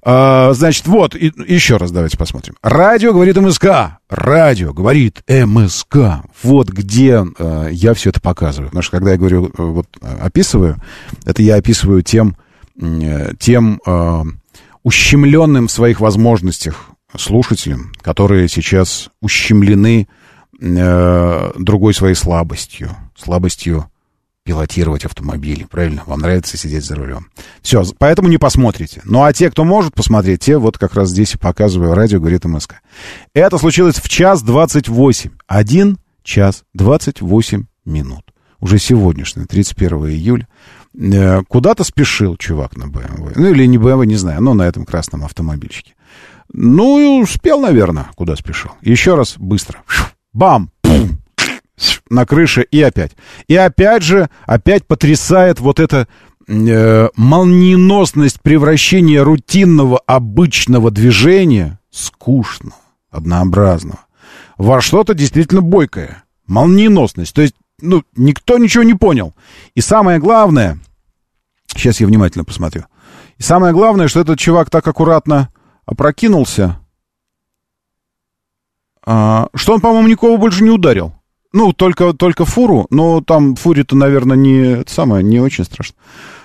А, значит, вот, и, еще раз давайте посмотрим. Радио говорит МСК. Радио говорит МСК. Вот где а, я все это показываю. Потому что когда я говорю, э, вот описываю, это я описываю тем, тем а, ущемленным в своих возможностях слушателям, которые сейчас ущемлены а, другой своей слабостью. Слабостью пилотировать автомобили, правильно? Вам нравится сидеть за рулем. Все, поэтому не посмотрите. Ну, а те, кто может посмотреть, те вот как раз здесь и показываю. Радио говорит МСК. Это случилось в час 28. Один час 28 минут. Уже сегодняшний, 31 июля. Э, куда-то спешил чувак на БМВ. Ну, или не БМВ, не знаю, но на этом красном автомобильчике. Ну, и успел, наверное, куда спешил. Еще раз, быстро. Бам! Пум! На крыше и опять. И опять же, опять потрясает вот эта э, молниеносность превращения рутинного обычного движения, скучного, однообразного, во что-то действительно бойкое. Молниеносность. То есть, ну, никто ничего не понял. И самое главное, сейчас я внимательно посмотрю, и самое главное, что этот чувак так аккуратно опрокинулся, а, что он, по-моему, никого больше не ударил. Ну, только, только фуру, но там фуре-то, наверное, не, самое, не очень страшно.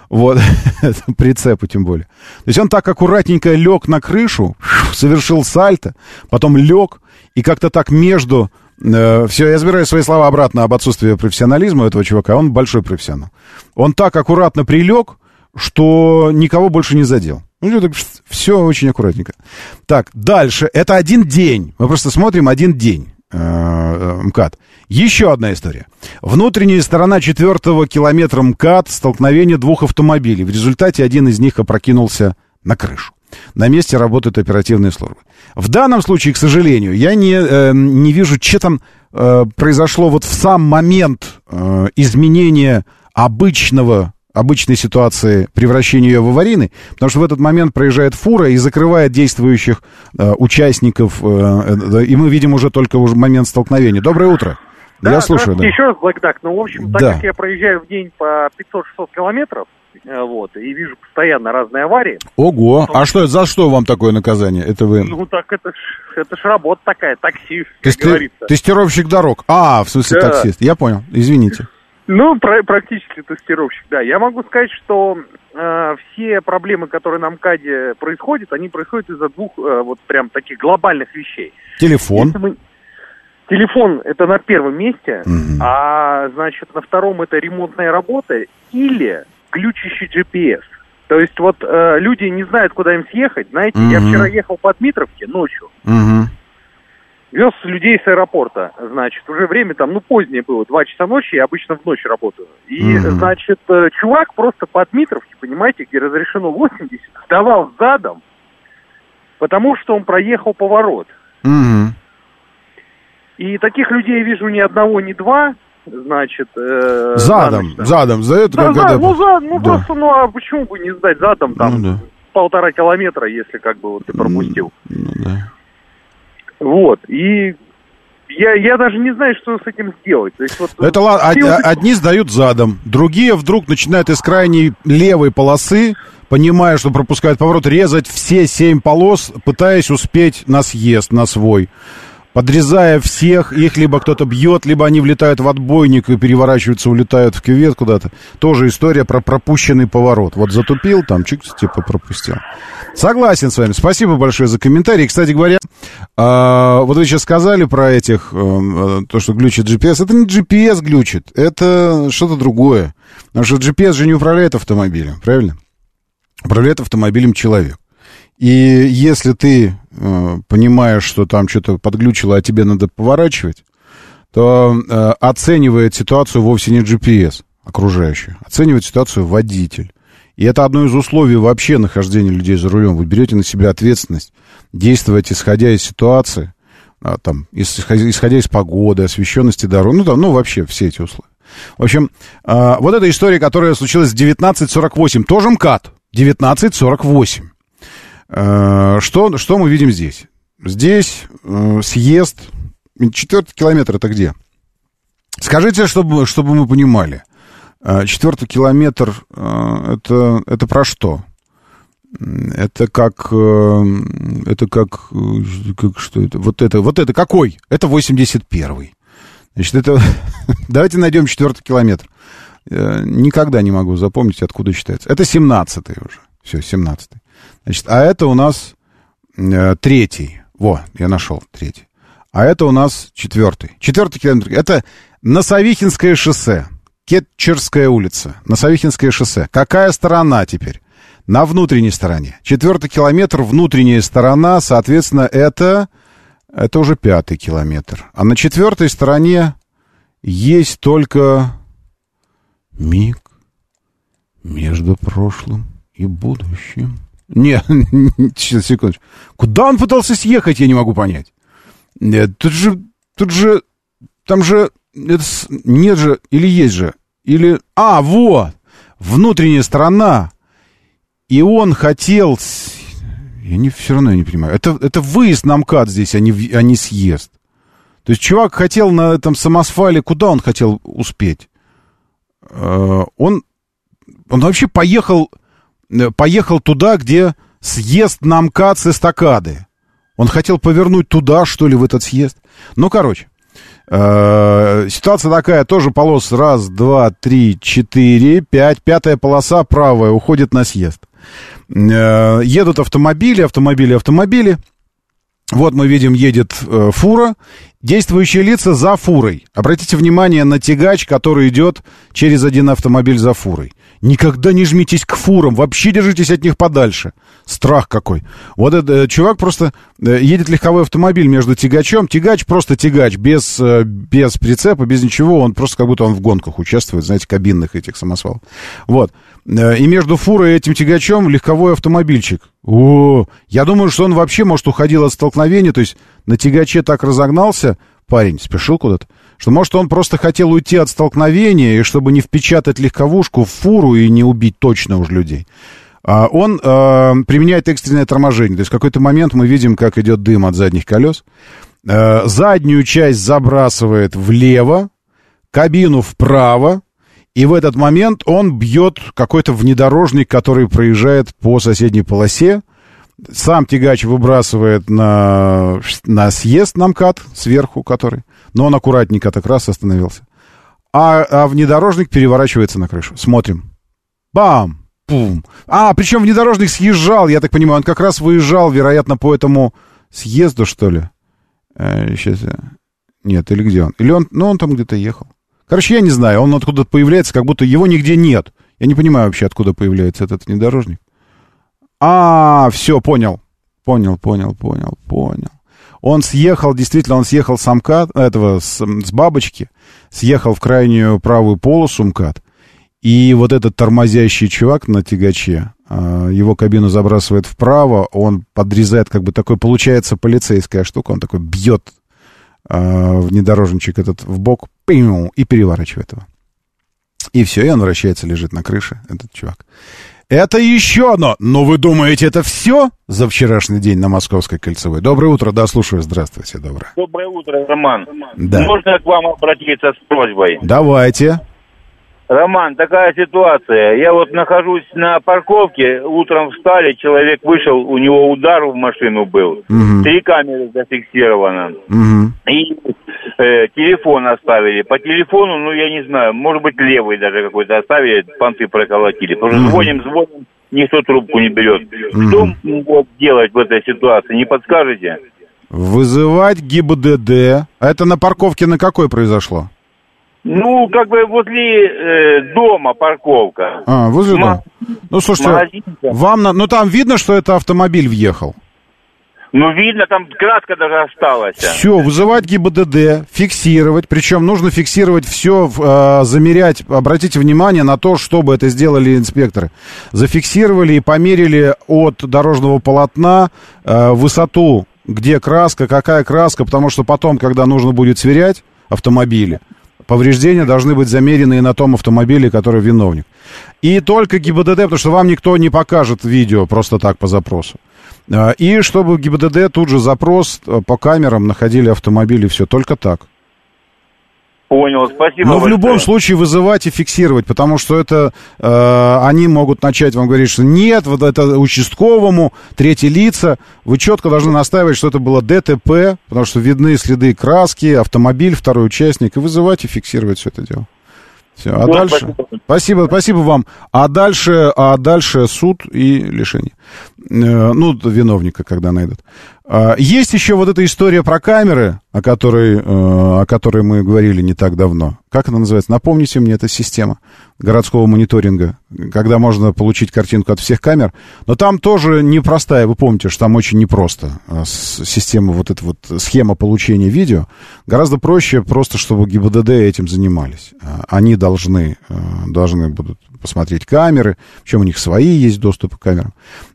Вот, прицепу тем более. То есть он так аккуратненько лег на крышу, совершил сальто, потом лег, и как-то так между... Э, все, я забираю свои слова обратно об отсутствии профессионализма этого чувака. Он большой профессионал. Он так аккуратно прилег, что никого больше не задел. Ну, все очень аккуратненько. Так, дальше. Это один день. Мы просто смотрим один день. Э, МКАД. Еще одна история. Внутренняя сторона четвертого километра МКАД, столкновение двух автомобилей. В результате один из них опрокинулся на крышу. На месте работают оперативные службы. В данном случае, к сожалению, я не, э, не вижу, что там э, произошло вот в сам момент э, изменения обычного обычной ситуации превращения ее в аварийный, потому что в этот момент проезжает фура и закрывает действующих э, участников, э, э, и мы видим уже только уже момент столкновения. Доброе утро. Да, я слушаю, да. Еще раз, Блэкдак. Ну, в общем, так да. как я проезжаю в день по 500-600 километров, э, вот, и вижу постоянно разные аварии. Ого, то... а что, за что вам такое наказание? Это вы... Ну, так это ж, это ж работа такая, такси, говорится. Тестировщик дорог. А, в смысле да. таксист. Я понял, извините. Ну, про- практически тестировщик, да. Я могу сказать, что э, все проблемы, которые на МКАДе происходят, они происходят из-за двух э, вот прям таких глобальных вещей. Телефон. Мы... Телефон это на первом месте, угу. а значит на втором это ремонтная работа или глючащий GPS. То есть вот э, люди не знают, куда им съехать. Знаете, угу. я вчера ехал по Дмитровке ночью. Угу вез людей с аэропорта, значит, уже время там, ну, позднее было, 2 часа ночи, я обычно в ночь работаю. И, mm-hmm. значит, э, чувак просто по Дмитровке, понимаете, где разрешено 80, сдавал задом, потому что он проехал поворот. Mm-hmm. И таких людей вижу ни одного, ни два, значит... Э, задом, значит, задом, за это да, когда... Ну, за, ну да. просто, ну, а почему бы не сдать задом, там, ну, да. полтора километра, если как бы вот ты пропустил. Ну, да. Вот, и Я, я даже не знаю, что с этим сделать. То есть, вот, Это ладно, од- вот одни сдают задом, другие вдруг начинают из крайней левой полосы, понимая, что пропускают поворот, резать все семь полос, пытаясь успеть на съезд, на свой. Подрезая всех, их либо кто-то бьет, либо они влетают в отбойник и переворачиваются, улетают в кювет куда-то. Тоже история про пропущенный поворот. Вот затупил, там чик типа пропустил. Согласен с вами. Спасибо большое за комментарий. Кстати говоря, а, вот вы сейчас сказали про этих, э, то, что глючит GPS. Это не GPS глючит, это что-то другое. Потому что GPS же не управляет автомобилем, правильно? Управляет автомобилем человек. И если ты э, понимаешь, что там что-то подглючило, а тебе надо поворачивать, то э, оценивает ситуацию вовсе не GPS окружающий, оценивает ситуацию водитель. И это одно из условий вообще нахождения людей за рулем. Вы берете на себя ответственность, действовать исходя из ситуации, а, там, исходя, из погоды, освещенности дорог, ну, там, ну, вообще все эти условия. В общем, а, вот эта история, которая случилась в 1948, тоже МКАД, 1948. А, что, что мы видим здесь? Здесь э, съезд, четвертый километр это где? Скажите, чтобы, чтобы мы понимали. А, Четвертый километр это, это про что? Это как, э, это как, э, как, что это? Вот это, вот это какой? Это 81-й. Значит, это, давайте найдем четвертый километр. Э, Никогда не могу запомнить, откуда считается. Это 17-й уже. Все, 17-й. Значит, а это у нас э, третий. Во, я нашел третий. А это у нас четвертый. Четвертый километр. Это Носовихинское шоссе. Кетчерская улица. Носовихинское шоссе. Какая сторона теперь? На внутренней стороне. Четвертый километр, внутренняя сторона, соответственно, это... Это уже пятый километр. А на четвертой стороне есть только миг между прошлым и будущим. Не, сейчас, секундочку. Куда он пытался съехать, я не могу понять. Нет, тут же, тут же, там же, это нет же, или есть же, или, а, вот, внутренняя сторона. И он хотел, я не, все равно не понимаю, это, это выезд на МКАД здесь, а не, а не съезд. То есть чувак хотел на этом самосвале, куда он хотел успеть? Э, Он, он вообще поехал, э, поехал туда, где съезд на МКАД с эстакады. Он хотел повернуть туда, что ли, в этот съезд. Ну, короче, э, ситуация такая, тоже полос раз, два, три, четыре, пять. Пятая полоса правая уходит на съезд. Э, едут автомобили, автомобили, автомобили. Вот мы видим, едет э, фура. Действующие лица за фурой. Обратите внимание на тягач, который идет через один автомобиль за фурой. Никогда не жмитесь к фурам, вообще держитесь от них подальше. Страх какой. Вот этот э, чувак просто э, едет легковой автомобиль между тягачом. Тягач просто тягач, без, э, без прицепа, без ничего. Он просто как будто он в гонках участвует, знаете, кабинных этих самосвалов. Вот. И между фурой и этим тягачом легковой автомобильчик. О, я думаю, что он вообще, может, уходил от столкновения, то есть на тягаче так разогнался, парень спешил куда-то, что, может, он просто хотел уйти от столкновения, и чтобы не впечатать легковушку в фуру и не убить точно уж людей, а, он э, применяет экстренное торможение. То есть в какой-то момент мы видим, как идет дым от задних колес. Э, заднюю часть забрасывает влево, кабину вправо, и в этот момент он бьет какой-то внедорожник, который проезжает по соседней полосе. Сам тягач выбрасывает на, на съезд на МКАД сверху, который. Но он аккуратненько так раз остановился. А, а внедорожник переворачивается на крышу. Смотрим. Бам! Пум! А, причем внедорожник съезжал, я так понимаю, он как раз выезжал, вероятно, по этому съезду, что ли. Э, сейчас. Нет, или где он? Или он... Ну, он там где-то ехал. Короче, я не знаю, он откуда-то появляется, как будто его нигде нет. Я не понимаю вообще, откуда появляется этот внедорожник. А, все, понял. Понял, понял, понял, понял. Он съехал, действительно, он съехал с МКАД, этого, с, с бабочки, съехал в крайнюю правую полосу МКАД, и вот этот тормозящий чувак на тягаче, а, его кабину забрасывает вправо, он подрезает, как бы такой, получается, полицейская штука, он такой бьет а, внедорожничек этот в бок, и переворачивает его. И все, и он вращается, лежит на крыше, этот чувак. Это еще одно. Но вы думаете, это все за вчерашний день на Московской кольцевой? Доброе утро, да, слушаю. Здравствуйте, доброе. Доброе утро, Роман. Да. Можно к вам обратиться с просьбой? Давайте. Роман, такая ситуация. Я вот нахожусь на парковке, утром встали, человек вышел, у него удар в машину был. Мгм. Три камеры зафиксировано. Мгм. И э, телефон оставили. По телефону, ну, я не знаю, может быть, левый даже какой-то оставили, понты проколотили. Потому что Мгм. звоним, звоним, никто трубку не берет. Мгм. Что вот делать в этой ситуации, не подскажете? Вызывать ГИБДД. А это на парковке на какой произошло? Ну, как бы возле э, дома парковка. А, возле Ма- дома. Ну, слушайте, вам на... Ну, там видно, что это автомобиль въехал. Ну, видно, там краска даже осталась. Все, вызывать ГИБДД, фиксировать. Причем нужно фиксировать все, замерять. Обратите внимание на то, чтобы это сделали инспекторы. Зафиксировали и померили от дорожного полотна э, высоту, где краска, какая краска, потому что потом, когда нужно будет сверять автомобили, повреждения должны быть замерены и на том автомобиле, который виновник. И только ГИБДД, потому что вам никто не покажет видео просто так по запросу. А, И чтобы ГИБДД тут же запрос э, по камерам находили автомобили, все только так. Понял, спасибо Но в большое. любом случае вызывать и фиксировать, потому что это э, они могут начать вам говорить, что нет, вот это участковому, третьи лица. Вы четко должны настаивать, что это было ДТП, потому что видны следы краски, автомобиль, второй участник, и вызывать и фиксировать все это дело. Все, а Ну, дальше... спасибо. Спасибо, спасибо вам. А дальше, а дальше суд и лишение. Э, ну, виновника, когда найдут. А, Есть еще вот эта история про камеры, о которой, э, о которой мы говорили не так давно. Как она называется? Напомните мне, эта система городского мониторинга, когда можно получить картинку от всех камер. Но там тоже непростая, вы помните, что там очень непросто. э, Система, вот эта вот схема получения видео. Гораздо проще просто, чтобы ГИБДД этим занимались. А, Они должны, э, должны будут посмотреть камеры, причем у них свои есть доступы к камерам.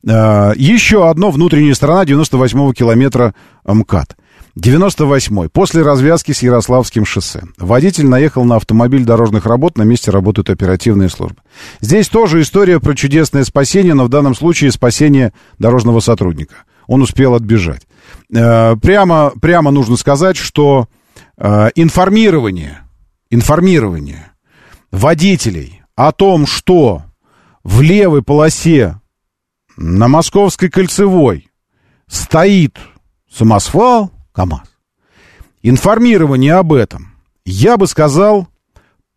А, Еще одно внутренняя сторона 98-го километра МКАД. 98-й. После развязки с Ярославским шоссе. Водитель наехал на автомобиль дорожных работ, на месте работают оперативные службы. Здесь тоже история про чудесное спасение, но в данном случае спасение дорожного сотрудника. Он успел отбежать. Э, Прямо, прямо нужно сказать, что э, информирование, информирование водителей о том, что в левой полосе на Московской кольцевой стоит самосвал КАМАЗ. Информирование об этом, я бы сказал,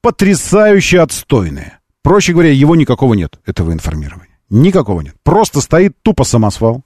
потрясающе отстойное. Проще говоря, его никакого нет, этого информирования. Никакого нет. Просто стоит тупо самосвал,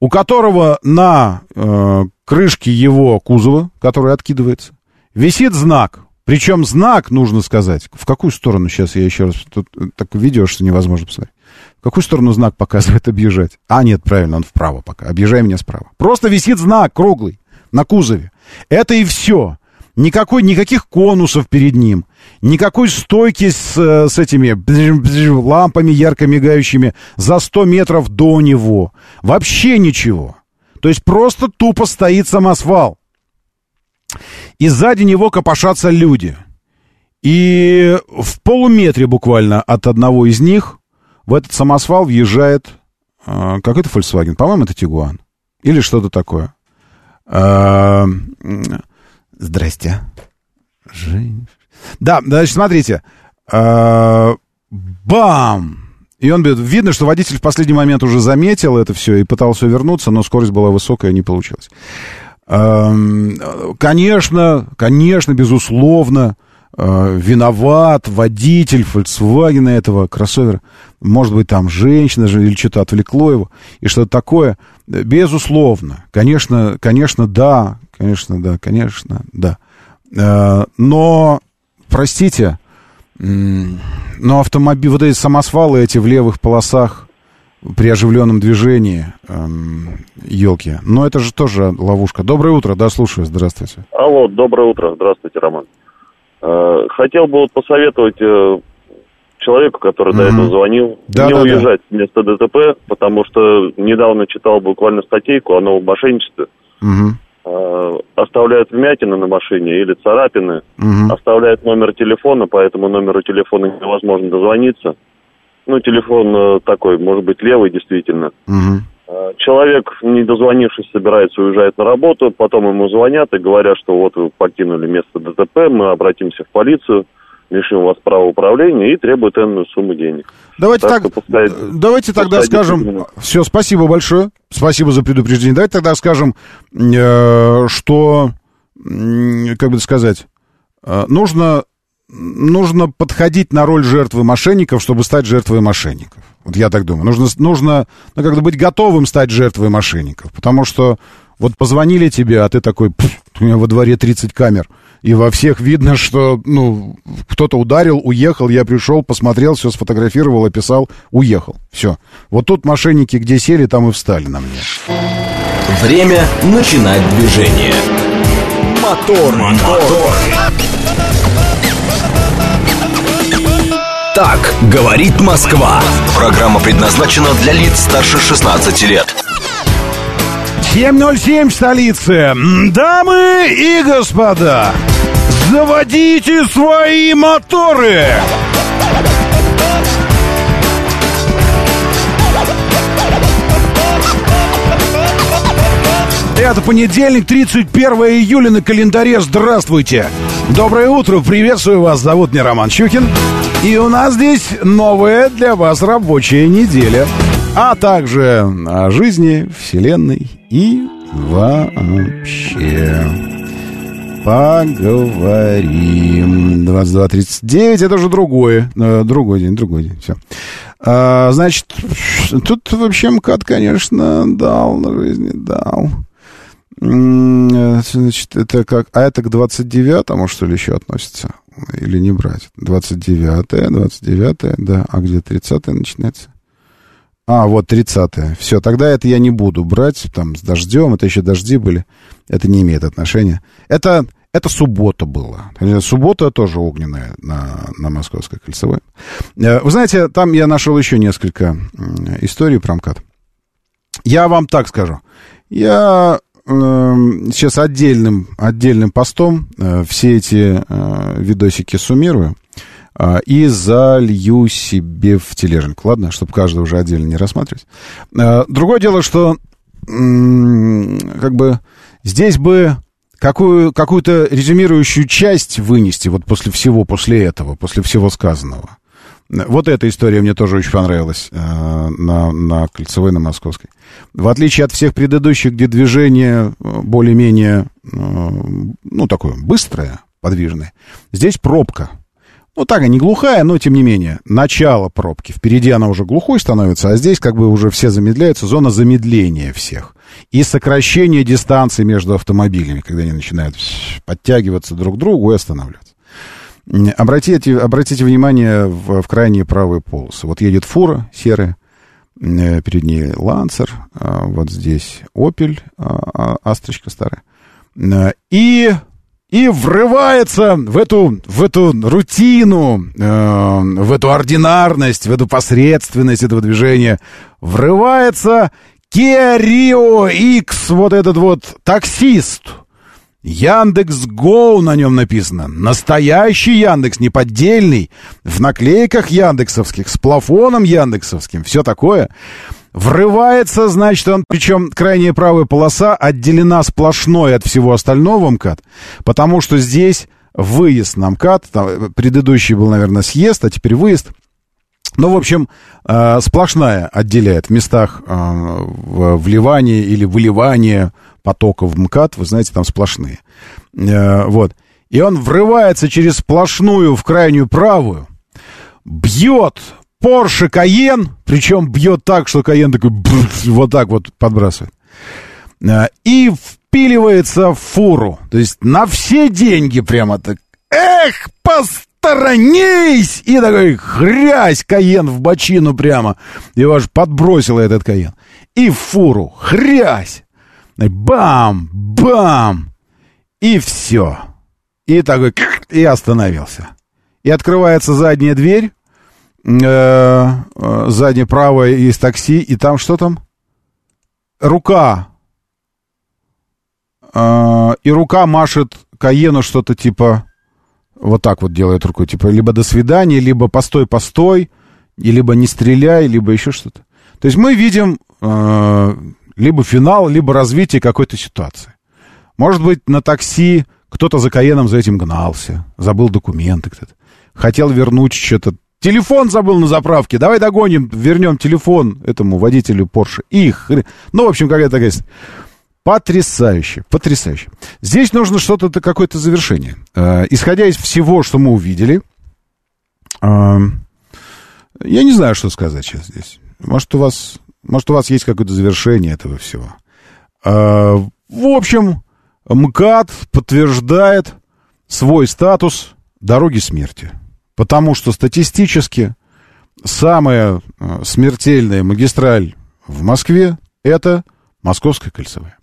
у которого на э, крышке его кузова, который откидывается, висит знак. Причем знак, нужно сказать, в какую сторону, сейчас я еще раз, тут такое видео, что невозможно посмотреть. В какую сторону знак показывает объезжать? А, нет, правильно, он вправо пока. Объезжай меня справа. Просто висит знак круглый на кузове. Это и все. Никакой, никаких конусов перед ним. Никакой стойки с, э, с этими лампами ярко мигающими за 100 метров до него. Вообще ничего. То есть просто тупо стоит самосвал. И сзади него копошатся люди. И в полуметре буквально от одного из них в этот самосвал въезжает э, какой-то Volkswagen. По-моему, это Тигуан. Или что-то такое. Э, здрасте. Жень. Да, значит, смотрите. Э, бам! И он, видно, что водитель в последний момент уже заметил это все и пытался вернуться, но скорость была высокая, не получилось. Эм, Конечно, конечно, безусловно, э, виноват водитель Volkswagen этого кроссовера. Может быть, там женщина же или что-то отвлекло его, и что-то такое. Безусловно, конечно, конечно, да, конечно, да, конечно, да. Э, Но, простите, но автомобиль, вот эти самосвалы эти в левых полосах при оживленном движении, елки, но это же тоже ловушка. Доброе утро, да, слушаю, здравствуйте. Алло, доброе утро. Здравствуйте, Роман. Э, Хотел бы вот посоветовать э, человеку, который до Мгм. этого звонил, Да, не да, да. уезжать с места ДТП, потому что недавно читал буквально статейку о новом мошенничестве. Э, Оставляют вмятины на машине или царапины, мгм. оставляют номер телефона, по этому номеру телефона невозможно дозвониться. Ну, телефон э, такой, может быть, левый действительно. Э, Человек, не дозвонившись, собирается уезжать на работу, потом ему звонят и говорят, что вот вы покинули место ДТП, мы обратимся в полицию, лишим вас права управления и требуют энную сумму денег. Давайте Так так, э, давайте тогда скажем, все, спасибо большое, спасибо за предупреждение. Давайте тогда скажем, э, что, как бы сказать, нужно, нужно подходить на роль жертвы мошенников, чтобы стать жертвой мошенников. Вот я так думаю. Нужно, нужно ну, как-то быть готовым стать жертвой мошенников, потому что вот позвонили тебе, а ты такой, «Пф, у меня во дворе 30 камер, и во всех видно, что, ну, кто-то ударил, уехал, я пришел, посмотрел, все сфотографировал, описал, уехал. Все. Вот тут мошенники где сели, там и встали на мне. Время начинать движение. Мотор, мотор. Так говорит Москва. Программа предназначена для лиц старше 16 лет. 7.07 в столице. Дамы и господа, заводите свои моторы! Это понедельник, 31 июля на календаре. Здравствуйте! Доброе утро, приветствую вас. Зовут меня Роман Щукин. И у нас здесь новая для вас рабочая неделя. А также о жизни, вселенной и вообще. Поговорим. 22.39, это уже другое. э, Другой день, другой день. Все. значит, тут вообще МКАД, конечно, дал жизни, дал. Э, Значит, это как... А это к 29-му, что ли, еще относится? Или не брать? 29-е, 29-е, да. А где 30-е начинается? А, вот 30-е. Все, тогда это я не буду брать, там, с дождем, это еще дожди были. Это не имеет отношения. Это, это суббота была. Суббота тоже огненная на, на Московской кольцевой. Э, Вы знаете, там я нашел еще несколько историй про МКАД. Я вам так скажу. Я сейчас отдельным, отдельным постом э, все эти э, видосики суммирую э, и залью себе в тележник, ладно, чтобы каждый уже отдельно не рассматривать. Э, другое дело, что как бы здесь бы какую, какую-то резюмирующую часть вынести вот после всего, после этого, после всего сказанного. Вот эта история мне тоже очень понравилась э, на, на Кольцевой, на Московской. В отличие от всех предыдущих, где движение э, более-менее, э, ну, такое быстрое, подвижное, здесь пробка. Ну, так, не глухая, но тем не менее, начало пробки. Впереди она уже глухой становится, а здесь как бы уже все замедляются, зона замедления всех. И сокращение дистанции между автомобилями, когда они начинают подтягиваться друг к другу и останавливаться. Обратите, обратите внимание в, в крайние правые полосы. Вот едет фура серая, э, перед ней Лансер, а, вот здесь Опель, а, а, Астрочка старая. Э, И, и врывается в эту, в эту рутину, э, в эту ординарность, в эту посредственность этого движения. Врывается Kia Rio X, вот этот вот таксист. Яндекс Гоу на нем написано. Настоящий Яндекс, не поддельный. В наклейках яндексовских, с плафоном яндексовским. Все такое. Врывается, значит, он, причем крайняя правая полоса отделена сплошной от всего остального МКАД, потому что здесь выезд на МКАД, там, предыдущий был, наверное, съезд, а теперь выезд. Ну, в общем, э, сплошная отделяет в местах э, вливания или выливания потоков МКАД, вы знаете, там сплошные. Э, вот. И он врывается через сплошную в крайнюю правую, бьет Porsche Cayenne, причем бьет так, что Cayenne такой бф, вот так вот подбрасывает. Э, И впиливается в фуру. То есть на все деньги прямо так. Эх, посторонись! И такой хрясь Каен в бочину прямо. Его аж подбросило этот Каен. И в фуру. Хрясь! Бам! Бам! И все. И такой, и остановился. И открывается задняя дверь, э, э, задняя правая из такси, и там что там? Рука. Э, и рука машет Каену что-то типа, вот так вот делает рукой, типа, либо до свидания, либо постой, постой, и либо не стреляй, либо еще что-то. То есть мы видим э, либо финал, либо развитие какой-то ситуации. Может быть, на такси кто-то за Каеном за этим гнался, забыл документы кто-то, хотел вернуть что-то. Телефон забыл на заправке, давай догоним, вернем телефон этому водителю Порше. Их, ну, в общем, какая-то такая... Потрясающе, потрясающе. Здесь нужно что-то, какое-то завершение. Э, исходя из всего, что мы увидели, э, я не знаю, что сказать сейчас здесь. Может, у вас, может, у вас есть какое-то завершение этого всего. Э, в общем, МКАД подтверждает свой статус дороги смерти. Потому что статистически самая э, смертельная магистраль в Москве – это Московская кольцевая.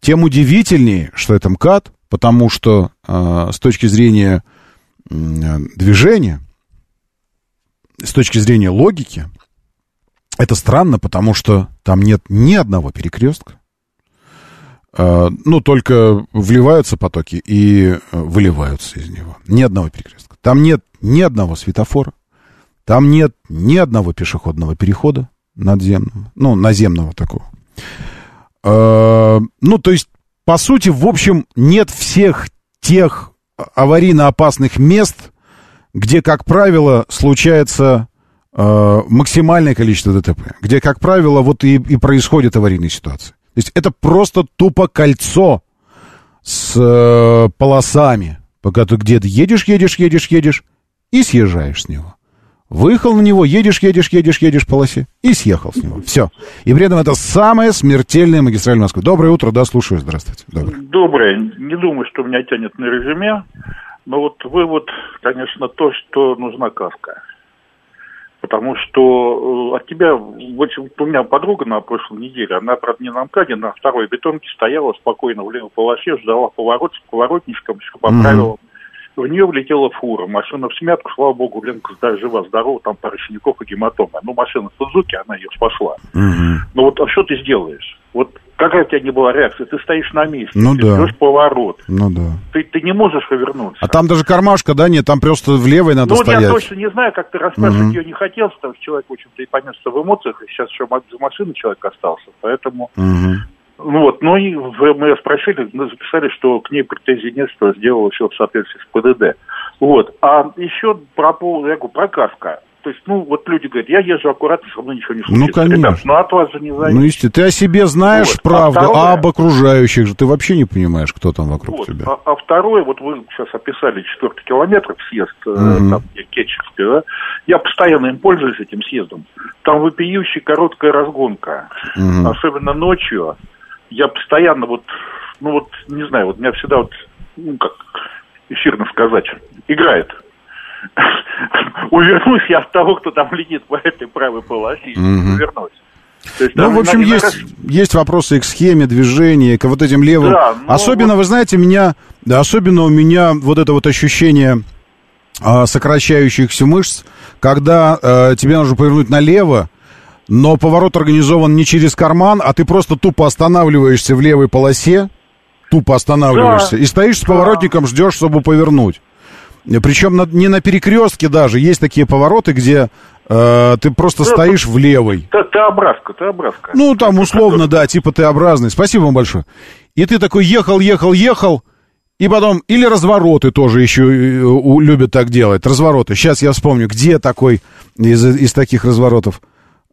Тем удивительнее, что это МКАД, потому что э, с точки зрения э, движения, с точки зрения логики, это странно, потому что там нет ни одного перекрестка. Э, ну, только вливаются потоки и выливаются из него. Ни одного перекрестка. Там нет ни одного светофора. Там нет ни одного пешеходного перехода надземного. Ну, наземного такого. Э, ну, то есть, по сути, в общем, нет всех тех аварийно опасных мест, где, как правило, случается э, максимальное количество ДТП, где, как правило, вот и, и происходит аварийная ситуация. То есть это просто тупо кольцо с э, полосами, пока ты где-то едешь, едешь, едешь, едешь и съезжаешь с него. Выехал на него, едешь, едешь, едешь, едешь по полосе и съехал с него. Все. И при этом это самая смертельная магистраль Москвы. Доброе утро, да, слушаю, здравствуйте. Доброе. Доброе. Не думаю, что меня тянет на резюме, но вот вывод, конечно, то, что нужна каска. Потому что э, от тебя, вот у меня подруга на прошлой неделе, она, правда, не на МКАДе, на второй бетонке стояла спокойно в левой полосе, ждала поворот с поворотничком, все по mm-hmm. правилам в нее влетела фура. Машина в смятку, слава богу, Ленка жива-здорова, там пара синяков и гематомы. Ну, машина Судзуки, она ее спасла. Угу. Ну вот, а что ты сделаешь? Вот какая у тебя не была реакция? Ты стоишь на месте, ну, ты да. поворот. Ну да. Ты, ты не можешь повернуться. А там даже кармашка, да, нет, там просто в левой надо ну, стоять. Ну, я точно не знаю, как ты расспрашивать угу. ее не хотел, потому что человек, в общем-то, и понесся в эмоциях, и сейчас еще за машины человек остался, поэтому... Угу. Ну вот, ну и мы спросили, мы записали, что к ней претензий нет, что сделала все в соответствии с ПДД. Вот. А еще про, я говорю, про Кавка. То есть, ну, вот люди говорят, я езжу аккуратно, со мной ничего не случится. Ну, конечно. Ребят, ну, от вас же не зависит. Ну, естественно, ты о себе знаешь вот. А правду, а, второе... а об окружающих же ты вообще не понимаешь, кто там вокруг вот. тебя. А, а второе, вот вы сейчас описали четвертый километр съезд, mm-hmm. там, Кетчевский, да? Я постоянно им пользуюсь, этим съездом. Там вопиющая короткая разгонка. Mm-hmm. Особенно ночью я постоянно вот, ну вот, не знаю, вот меня всегда вот, ну как эфирно сказать, играет. Увернусь я от того, кто там летит по этой правой полосе, угу. увернусь. есть, ну, в общем, есть, есть вопросы к схеме движения, к вот этим левым. Да, особенно, вот... вы знаете, меня, да, особенно у меня вот это вот ощущение а, сокращающихся мышц, когда а, тебе нужно повернуть налево, но поворот организован не через карман, а ты просто тупо останавливаешься в левой полосе, тупо останавливаешься, да. и стоишь с поворотником, ждешь, чтобы повернуть. Причем на, не на перекрестке даже, есть такие повороты, где э, ты просто да, стоишь в левой. Т-образка, Т-образка. Ну, там условно, да, типа Т-образный. Спасибо вам большое. И ты такой ехал, ехал, ехал, и потом, или развороты тоже еще э, любят так делать, развороты. Сейчас я вспомню, где такой из, из таких разворотов.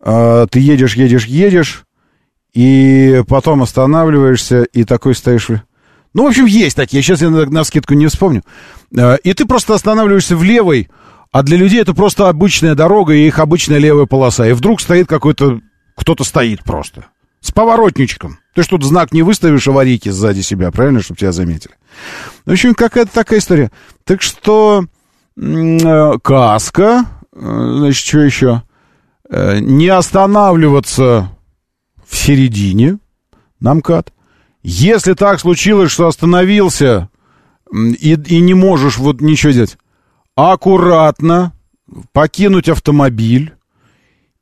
А, ты едешь, едешь, едешь, и потом останавливаешься, и такой стоишь... Ну, в общем, есть такие, сейчас я на, на скидку не вспомню. А, и ты просто останавливаешься в левой, а для людей это просто обычная дорога и их обычная левая полоса. И вдруг стоит какой-то... Кто-то стоит просто. С поворотничком. Ты что, знак не выставишь аварийки сзади себя, правильно, чтобы тебя заметили? В общем, какая-то такая история. Так что... Э, каска. Э, значит, что еще? Э, не останавливаться в середине на МКАД. Если так случилось, что остановился и, и не можешь вот ничего делать, аккуратно покинуть автомобиль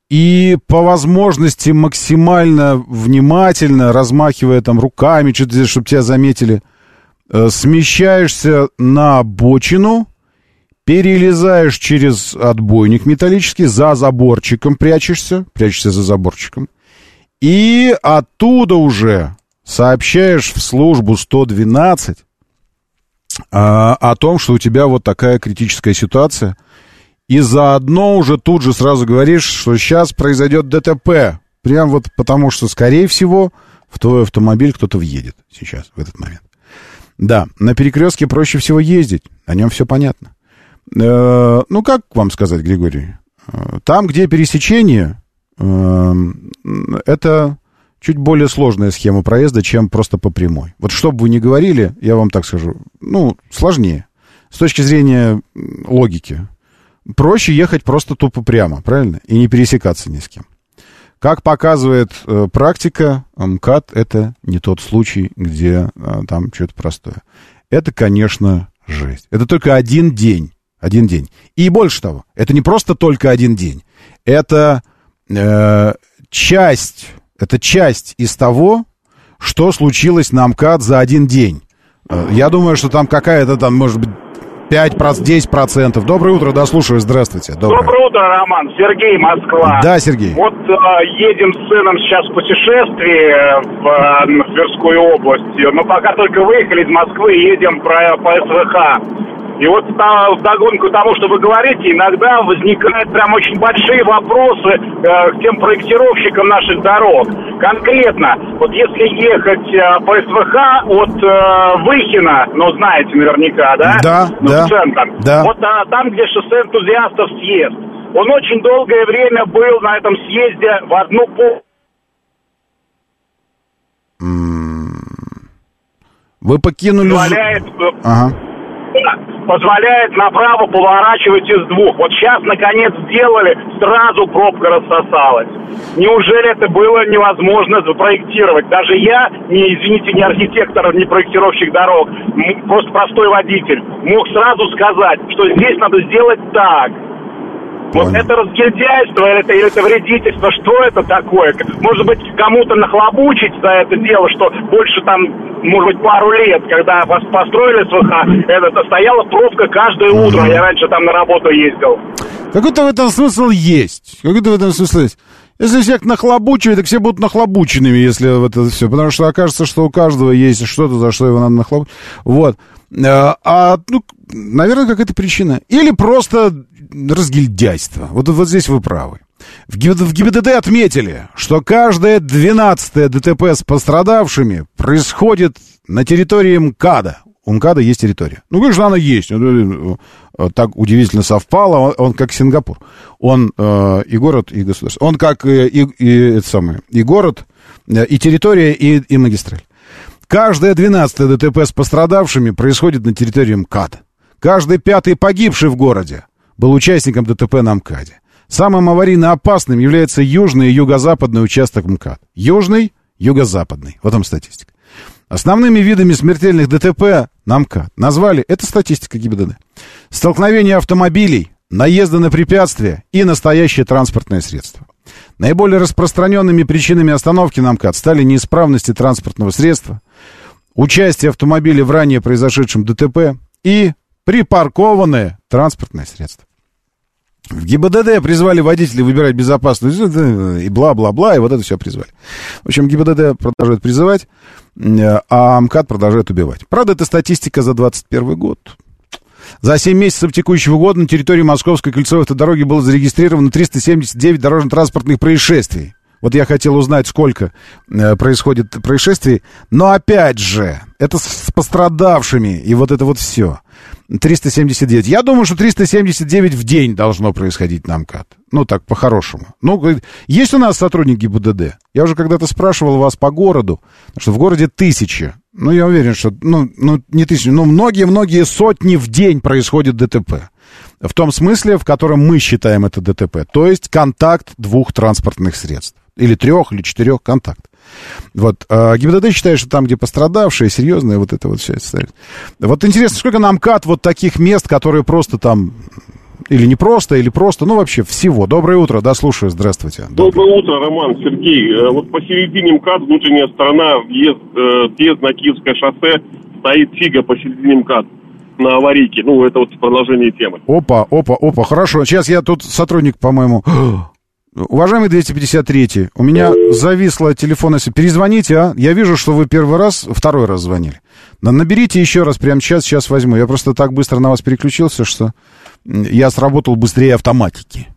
и по возможности максимально внимательно, размахивая там руками, чтобы тебя заметили, э, смещаешься на обочину, перелезаешь через отбойник металлический, за заборчиком прячешься, прячешься за заборчиком, и оттуда уже сообщаешь в службу 112 а, о том, что у тебя вот такая критическая ситуация, и заодно уже тут же сразу говоришь, что сейчас произойдет ДТП, прям вот потому что, скорее всего, в твой автомобиль кто-то въедет сейчас, в этот момент. Да, на перекрестке проще всего ездить, о нем все понятно. Э, ну, как вам сказать, Григорий? Э, там, где пересечение, э, это чуть более сложная схема проезда, чем просто по прямой. Вот что бы вы ни говорили, я вам так скажу, ну, сложнее. С точки зрения логики. Проще ехать просто тупо прямо, правильно? И не пересекаться ни с кем. Как показывает э, практика, МКАД это не тот случай, где э, там что-то простое. Это, конечно, жесть. Это только один день. Один день. И больше того, это не просто только один день. Это э, часть, это часть из того, что случилось на МКАД за один день. Э, я думаю, что там какая-то там, может быть, 5, 10%. Доброе утро, да, слушаю, здравствуйте. Доброе, Доброе утро, Роман. Сергей, Москва. Да, Сергей. Вот э, едем с сыном сейчас в путешествие в, э, в Тверскую область. Но пока только выехали из Москвы, едем про, по СВХ. И вот в догонку тому, что вы говорите, иногда возникают прям очень большие вопросы э, к тем проектировщикам наших дорог. Конкретно, вот если ехать э, по СВХ от э, Выхина, ну знаете наверняка, да? Да, ну, да. Центр. Да. Вот а, там, где шоссе энтузиастов съезд. Он очень долгое время был на этом съезде в одну пол... Вы покинули... Позволяет... Э, ага позволяет направо поворачивать из двух. Вот сейчас, наконец, сделали, сразу пробка рассосалась. Неужели это было невозможно запроектировать? Даже я, не, извините, не архитектор, не проектировщик дорог, просто простой водитель, мог сразу сказать, что здесь надо сделать так. Вот это разгильдяйство это, это вредительство, что это такое? Может быть, кому-то нахлобучить за это дело, что больше там, может быть, пару лет, когда построили СВХ, это стояла пробка каждое утро. Я раньше там на работу ездил. Какой-то в этом смысл есть. Какой-то в этом смысл есть. Если всех нахлобучивать, так все будут нахлобученными, если вот это все. Потому что окажется, что у каждого есть что-то, за что его надо нахлобучить. Вот. Э, а, ну, наверное, какая-то причина. Или просто разгильдяйство. Вот, вот здесь вы правы. В, ГИБДД отметили, что каждое 12 ДТП с пострадавшими происходит на территории МКАДа. У МКАДа есть территория. Ну, конечно, она есть. Э, э, так удивительно совпало. Он, он как Сингапур. Он э, и город, и государство. Он как и, и, это самое, и город, и территория, и, и магистраль. Каждое 12 ДТП с пострадавшими происходит на территории МКАДа. Каждый пятый погибший в городе был участником ДТП на МКАДе. Самым аварийно опасным является южный и юго-западный участок МКАД. Южный, юго-западный. Вот там статистика. Основными видами смертельных ДТП на МКАД назвали, это статистика ГИБДД, столкновение автомобилей, наезды на препятствия и настоящее транспортное средство. Наиболее распространенными причинами остановки на МКАД стали неисправности транспортного средства, участие автомобиля в ранее произошедшем ДТП и припаркованное транспортное средство. В ГИБДД призвали водителей выбирать безопасную и бла-бла-бла, и вот это все призвали. В общем, ГИБДД продолжает призывать, а МКАД продолжает убивать. Правда, это статистика за 2021 год. За 7 месяцев текущего года на территории Московской кольцевой автодороги было зарегистрировано 379 дорожно-транспортных происшествий. Вот я хотел узнать, сколько э, происходит происшествий. Но опять же, это с пострадавшими, и вот это вот все. 379. Я думаю, что 379 в день должно происходить на МКАД. Ну, так, по-хорошему. Ну, есть у нас сотрудники ГИБДД? Я уже когда-то спрашивал вас по городу, что в городе тысячи. Ну, я уверен, что, ну, ну не тысячи, но многие-многие сотни в день происходит ДТП. В том смысле, в котором мы считаем это ДТП. То есть контакт двух транспортных средств. Или трех, или четырех контакт. Вот. А ГИБДД считает, что там, где пострадавшие, серьезные, вот это вот все ставит. Вот интересно, сколько нам кат вот таких мест, которые просто там или не просто, или просто, ну вообще всего. Доброе утро, да, слушаю, здравствуйте. Доброе, Доброе утро, Роман, Сергей. Э, вот посередине МКАД, внутренняя сторона, въезд, э, въезд на Киевское шоссе, стоит Фига посередине МКАД. на аварийке. Ну, это вот продолжение темы. Опа, опа, опа, хорошо. Сейчас я тут сотрудник, по-моему... Уважаемый 253, у меня зависло телефон. Если перезвоните, а? Я вижу, что вы первый раз, второй раз звонили. На- Наберите еще раз, прямо сейчас, сейчас возьму. Я просто так быстро на вас переключился, что я сработал быстрее автоматики.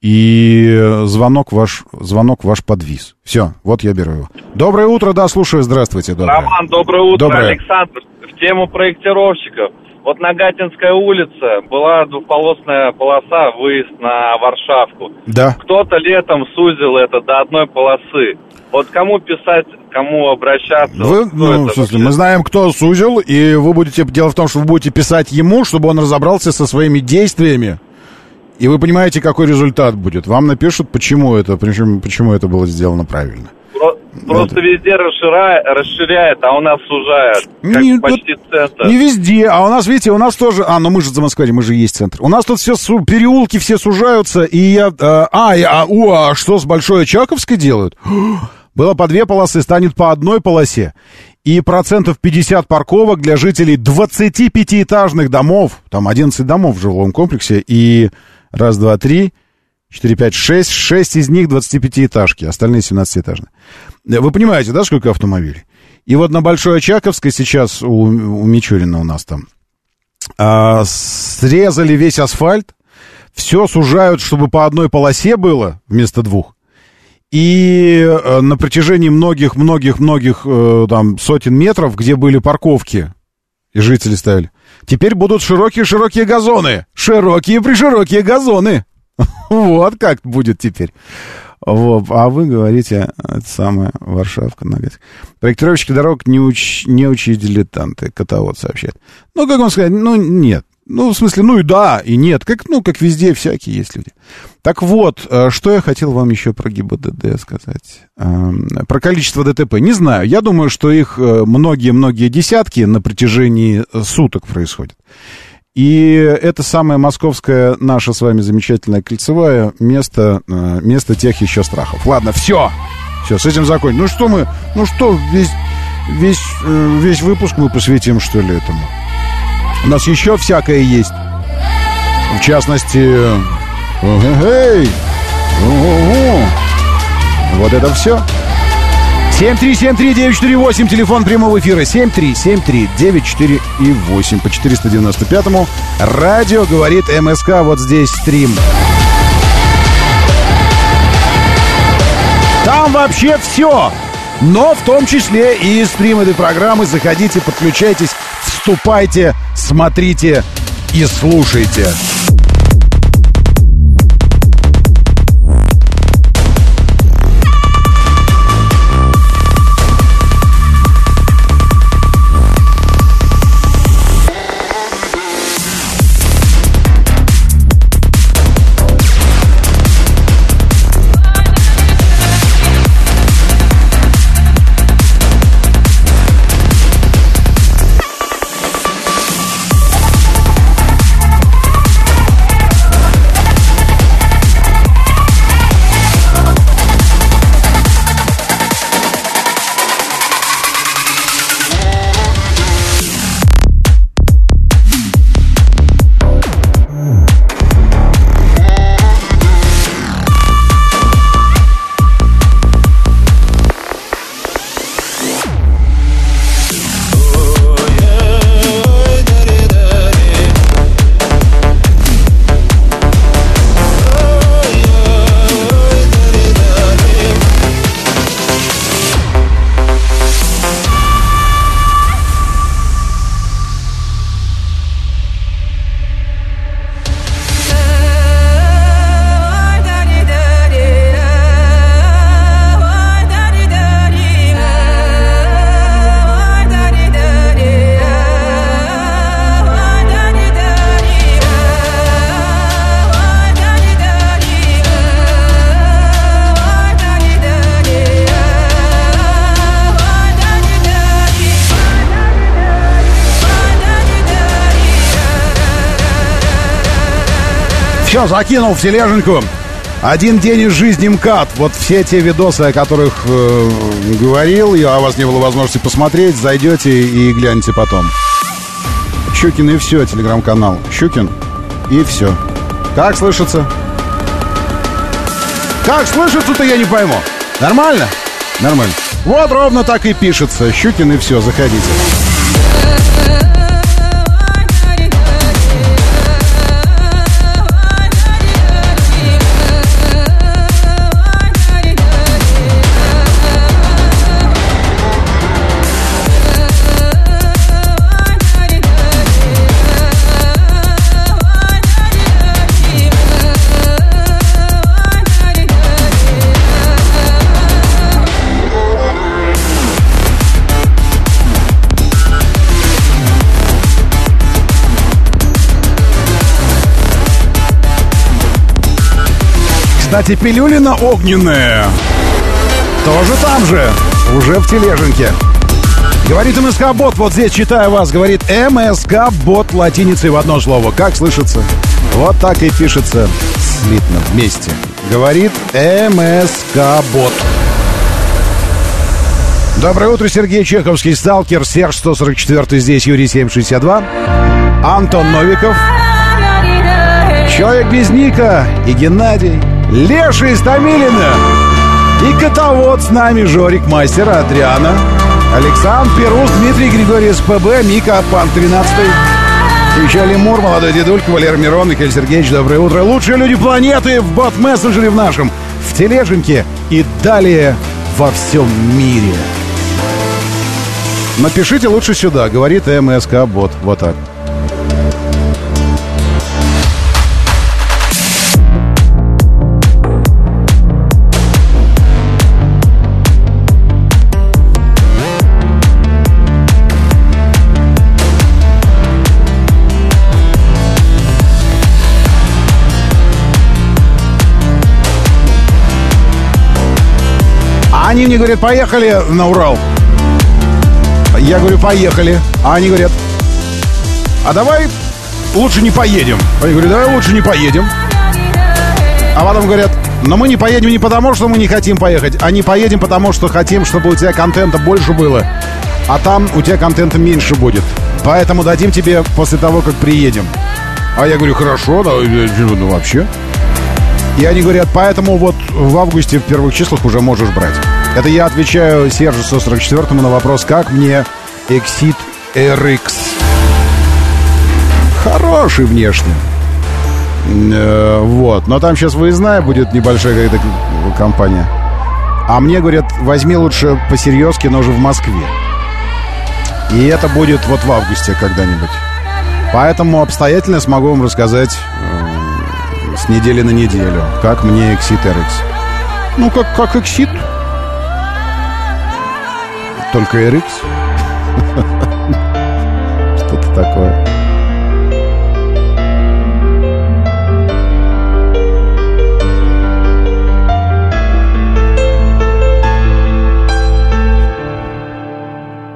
И звонок ваш, звонок ваш подвис. Все, вот я беру его. Доброе утро, да, слушаю, здравствуйте. Доброе. Роман, доброе утро. Доброе. Александр, в тему проектировщиков. Вот на Гатинской улице была двухполосная полоса, выезд на Варшавку. Да. Кто-то летом сузил это до одной полосы. Вот кому писать, кому обращаться? Вы, Вот ну, в смысле, вообще? мы знаем, кто сузил, и вы будете... Дело в том, что вы будете писать ему, чтобы он разобрался со своими действиями. И вы понимаете, какой результат будет. Вам напишут, почему это, причем, почему это было сделано правильно. Про- Просто везде расширяет, расширяет, а у нас сужает. Как Не, почти центр. Не везде, а у нас, видите, у нас тоже... А, ну мы же за Москвой, мы же есть центр. У нас тут все, су- переулки все сужаются, и я... э, а, а, у, а что с Большой Очаковской делают? Было по две полосы, станет по одной полосе. И процентов 50 парковок для жителей 25-этажных домов. Там 11 домов в жилом комплексе. И раз, два, три, четыре, пять, шесть. Шесть из них 25-этажки, остальные 17-этажные. Вы понимаете, да, сколько автомобилей? И вот на Большой Очаковской сейчас у, у Мичурина у нас там а, срезали весь асфальт, все сужают, чтобы по одной полосе было вместо двух. И э, на протяжении многих-многих-многих э, там сотен метров, где были парковки, и жители ставили, теперь будут широкие-широкие газоны. Широкие-приширокие газоны. Вот как будет теперь. Вот. А вы говорите, это самая Варшавка. Нагать. Проектировщики дорог не, уч, не учи дилетанты, котовод сообщает. Ну, как вам сказать, ну, нет. Ну, в смысле, ну и да, и нет. Как, ну, как везде, всякие есть люди. Так вот, э, что я хотел вам еще про ГИБДД сказать. Эм, Про количество ДТП. Не знаю. Я думаю, что их э, многие-многие десятки на протяжении э, суток происходят. И это самое московское, наше с вами замечательное кольцевое место, э, место тех еще страхов. Ладно, все. Все, с этим закончим. Ну что мы, ну что, весь, весь, э, весь выпуск мы посвятим, что ли, этому. У нас еще всякое есть. В частности, э, эй, вот это все. 7373948, телефон прямого эфира 7373948 по 495-му. Радио говорит МСК, вот здесь стрим. Там вообще все. Но в том числе и стрим этой программы. Заходите, подключайтесь, вступайте, смотрите и слушайте. Закинул в тележеньку. Один день из жизни МКАД. Вот все те видосы, о которых э, говорил, я, у вас не было возможности посмотреть, зайдете и гляньте потом. Щукин и все, телеграм-канал. Щукин и все. Как слышится? Как слышится-то, я не пойму. Нормально? Нормально. Вот ровно так и пишется. Щукин и все, заходите. Кстати, пилюлина огненная. Тоже там же. Уже в тележеньке. Говорит МСК-бот, вот здесь читаю вас, говорит МСК-бот латиницей в одно слово. Как слышится? Вот так и пишется слитно вместе. Говорит МСК-бот. Доброе утро, Сергей Чеховский, сталкер, Серж 144 здесь, Юрий 762, Антон Новиков, Человек без ника и Геннадий, Леша из Томилина и котовод с нами Жорик Мастер Адриана, Александр Перус, Дмитрий Григорий СПБ, Мика Пан 13 еще Лемур, молодой дедулька, Валер Мирон, Михаил Сергеевич, доброе утро. Лучшие люди планеты в бот-мессенджере в нашем, в тележеньке и далее во всем мире. Напишите лучше сюда, говорит МСК бот. Вот так. Они мне говорят, поехали на Урал. Я говорю, поехали. А они говорят, а давай лучше не поедем. Я говорю, давай лучше не поедем. А потом говорят, но мы не поедем не потому, что мы не хотим поехать, а не поедем потому, что хотим, чтобы у тебя контента больше было. А там у тебя контента меньше будет. Поэтому дадим тебе после того, как приедем. А я говорю, хорошо, да, ну вообще. И они говорят, поэтому вот в августе в первых числах уже можешь брать. Это я отвечаю Сержу 144 на вопрос, как мне Exit RX. Хороший внешне. Э, вот. Но там сейчас выездная будет небольшая какая-то компания. А мне говорят, возьми лучше посерьезки, но уже в Москве. И это будет вот в августе когда-нибудь. Поэтому обстоятельно смогу вам рассказать э, с недели на неделю, как мне Exit RX. Ну, как, как Exit только RX? Что-то такое.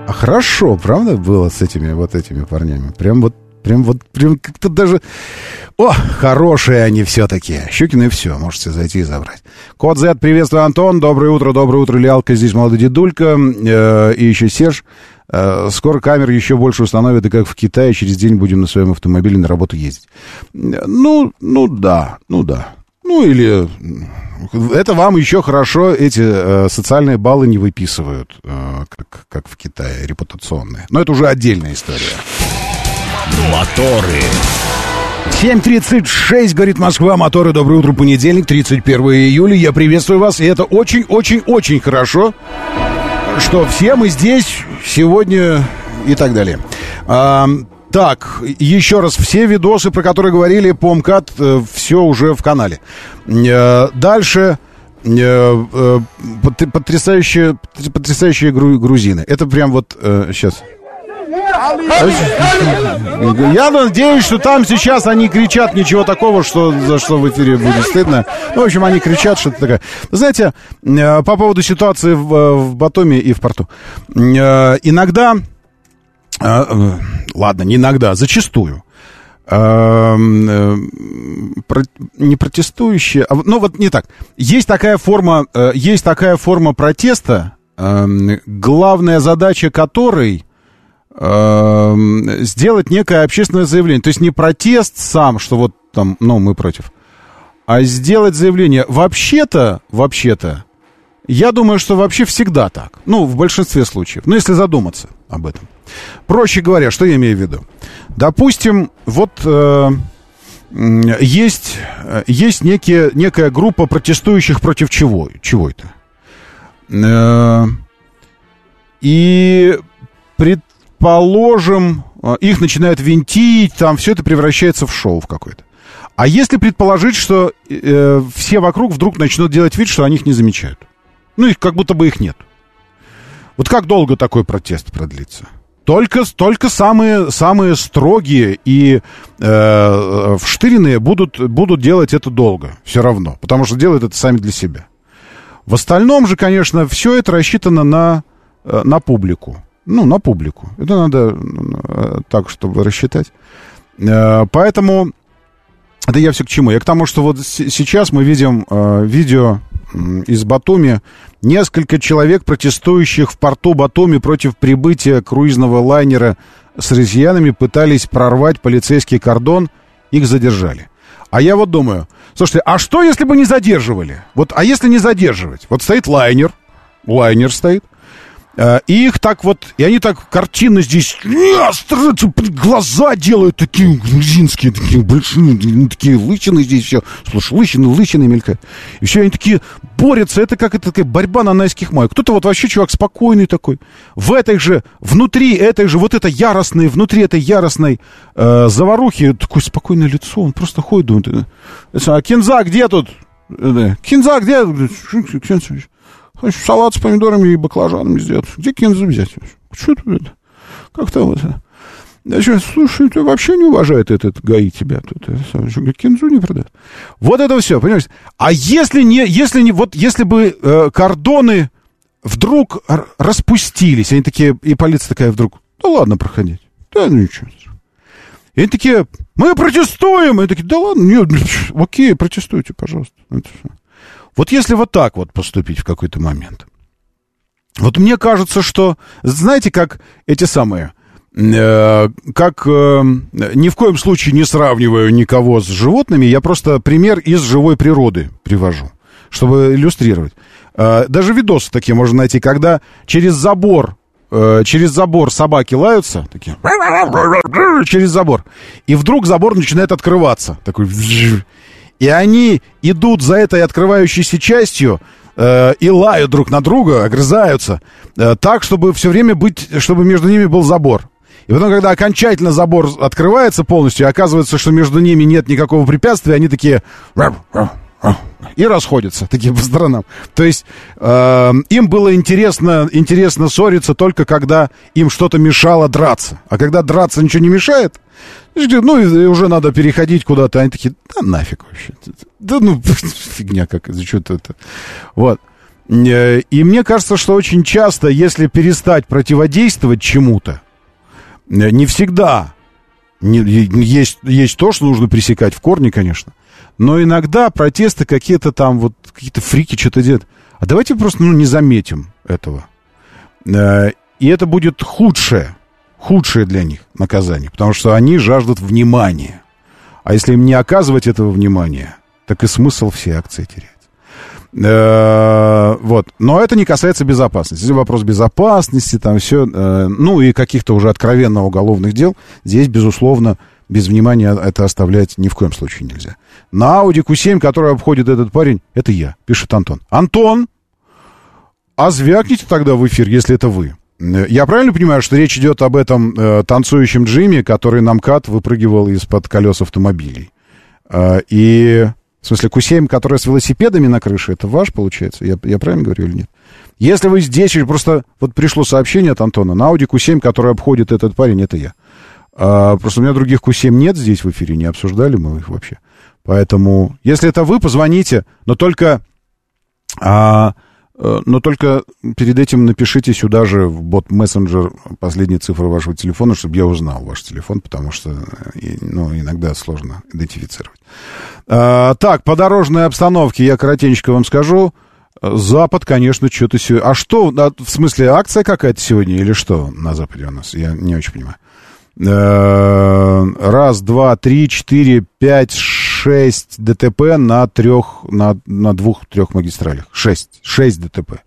А хорошо, правда, было с этими вот этими парнями? Прям вот Прям вот, прям как-то даже... О, хорошие они все-таки. Щукины и все, можете зайти и забрать. Код Z, приветствую, Антон. Доброе утро, доброе утро, Лялка. Здесь молодой дедулька. Э, и еще Серж. Э, скоро камер еще больше установят, и как в Китае, через день будем на своем автомобиле на работу ездить. Ну, ну да, ну да. Ну или это вам еще хорошо эти э, социальные баллы не выписывают, э, как, как в Китае, репутационные. Но это уже отдельная история. Моторы. 7.36, говорит Москва, моторы, доброе утро, понедельник, 31 июля, я приветствую вас, и это очень-очень-очень хорошо, что все мы здесь сегодня и так далее. А, так, еще раз, все видосы, про которые говорили по МКАД, э, все уже в канале. Э, дальше э, потрясающие, потрясающие грузины. Это прям вот сейчас... Я надеюсь, что там сейчас они кричат ничего такого, что, за что в эфире будет стыдно. Ну, в общем, они кричат что-то такое. Знаете, э, по поводу ситуации в, э, в Батоме и в порту. Э, иногда, ладно, не иногда, зачастую, не протестующие, а, ну вот не так. Есть такая форма, есть такая форма протеста, главная задача которой сделать некое общественное заявление. То есть не протест сам, что вот там, ну, мы против, а сделать заявление. Вообще-то, вообще-то, я думаю, что вообще всегда так. Ну, в большинстве случаев. Ну, если задуматься об этом. Проще говоря, что я имею в виду? Допустим, вот э, есть, есть некие, некая группа протестующих против чего? Чего это? Э, и предположим, их начинают винтить, там все это превращается в шоу в какое-то. А если предположить, что э, все вокруг вдруг начнут делать вид, что они их не замечают? Ну, их как будто бы их нет. Вот как долго такой протест продлится? Только, только самые, самые строгие и э, вштыренные будут, будут делать это долго, все равно, потому что делают это сами для себя. В остальном же, конечно, все это рассчитано на, э, на публику. Ну, на публику. Это надо э, так, чтобы рассчитать. Э, поэтому это я все к чему? Я к тому, что вот сейчас мы видим видео из Батуми несколько человек, протестующих в порту Батуми против прибытия круизного лайнера с россиянами, пытались прорвать полицейский кордон, их задержали. А я вот думаю, слушайте, а что, если бы не задерживали? Вот, а если не задерживать? Вот стоит лайнер, лайнер стоит, Э, и их так вот, и они так картины здесь, глаза делают такие грузинские, такие большие, ну, такие лычины здесь все. Слушай, лычины, лычины мелькают. И все, они такие борются, это как это такая борьба на найских майках. Кто-то вот вообще чувак спокойный такой. В этой же, внутри этой же, вот это яростной, внутри этой яростной э, заварухи, такое спокойное лицо, он просто ходит, думает, э, а Кинза где тут? Э, Кинза где? Хочу салат с помидорами и баклажанами сделать. Где кинзу взять? Что тут это? Как-то вот... Значит, слушай, ты вообще не уважает этот ГАИ тебя. Тут э, кинзу не продает. Вот это все, понимаете? А если не, если не, вот если бы э, кордоны вдруг распустились, они такие, и полиция такая вдруг, да ладно проходить, да ну ничего. И они такие, мы протестуем, и они такие, да ладно, нет, окей, протестуйте, пожалуйста. Это все. Вот если вот так вот поступить в какой-то момент. Вот мне кажется, что, знаете, как эти самые, э, как э, ни в коем случае не сравниваю никого с животными, я просто пример из живой природы привожу, чтобы иллюстрировать. Э, даже видосы такие можно найти, когда через забор э, через забор собаки лаются, такие, через забор, и вдруг забор начинает открываться, такой, и они идут за этой открывающейся частью э, и лают друг на друга, огрызаются, э, так, чтобы все время быть, чтобы между ними был забор. И потом, когда окончательно забор открывается полностью, оказывается, что между ними нет никакого препятствия, они такие и расходятся такие по сторонам. То есть э, им было интересно, интересно ссориться только когда им что-то мешало драться. А когда драться ничего не мешает, ну, и уже надо переходить куда-то. Они такие, да нафиг вообще. Да ну, фигня как, за что-то это. Вот. Э, и мне кажется, что очень часто, если перестать противодействовать чему-то, э, не всегда не, есть, есть то, что нужно пресекать в корне, конечно. Но иногда протесты какие-то там, вот какие-то фрики что-то делают. А давайте просто ну, не заметим этого. Э, и это будет худшее, худшее для них наказание, потому что они жаждут внимания. А если им не оказывать этого внимания, так и смысл всей акции теряется. Э, вот. Но это не касается безопасности. Здесь вопрос безопасности, там все, э, ну и каких-то уже откровенно уголовных дел. Здесь, безусловно, без внимания это оставлять ни в коем случае нельзя. На Audi Q7, который обходит этот парень, это я, пишет Антон. Антон, а звякните тогда в эфир, если это вы. Я правильно понимаю, что речь идет об этом э, танцующем Джимми, который на МКАД выпрыгивал из-под колес автомобилей? Э, и, в смысле, Q7, который с велосипедами на крыше, это ваш, получается? Я, я правильно говорю или нет? Если вы здесь, просто вот пришло сообщение от Антона, на Audi Q7, который обходит этот парень, это я. А, просто у меня других Q7 нет здесь в эфире, не обсуждали мы их вообще. Поэтому, если это вы, позвоните, но только... А, э, но только перед этим напишите сюда же в бот мессенджер последние цифры вашего телефона, чтобы я узнал ваш телефон, потому что э, ну, иногда сложно идентифицировать. А, так, по дорожной обстановке я коротенько вам скажу. Запад, конечно, что-то сегодня... А что, а, в смысле, акция какая-то сегодня или что на Западе у нас? Я не очень понимаю. Э, раз, два, три, четыре, пять, шесть ДТП на трех, на, на двух-трех магистралях. Шесть. Шесть ДТП.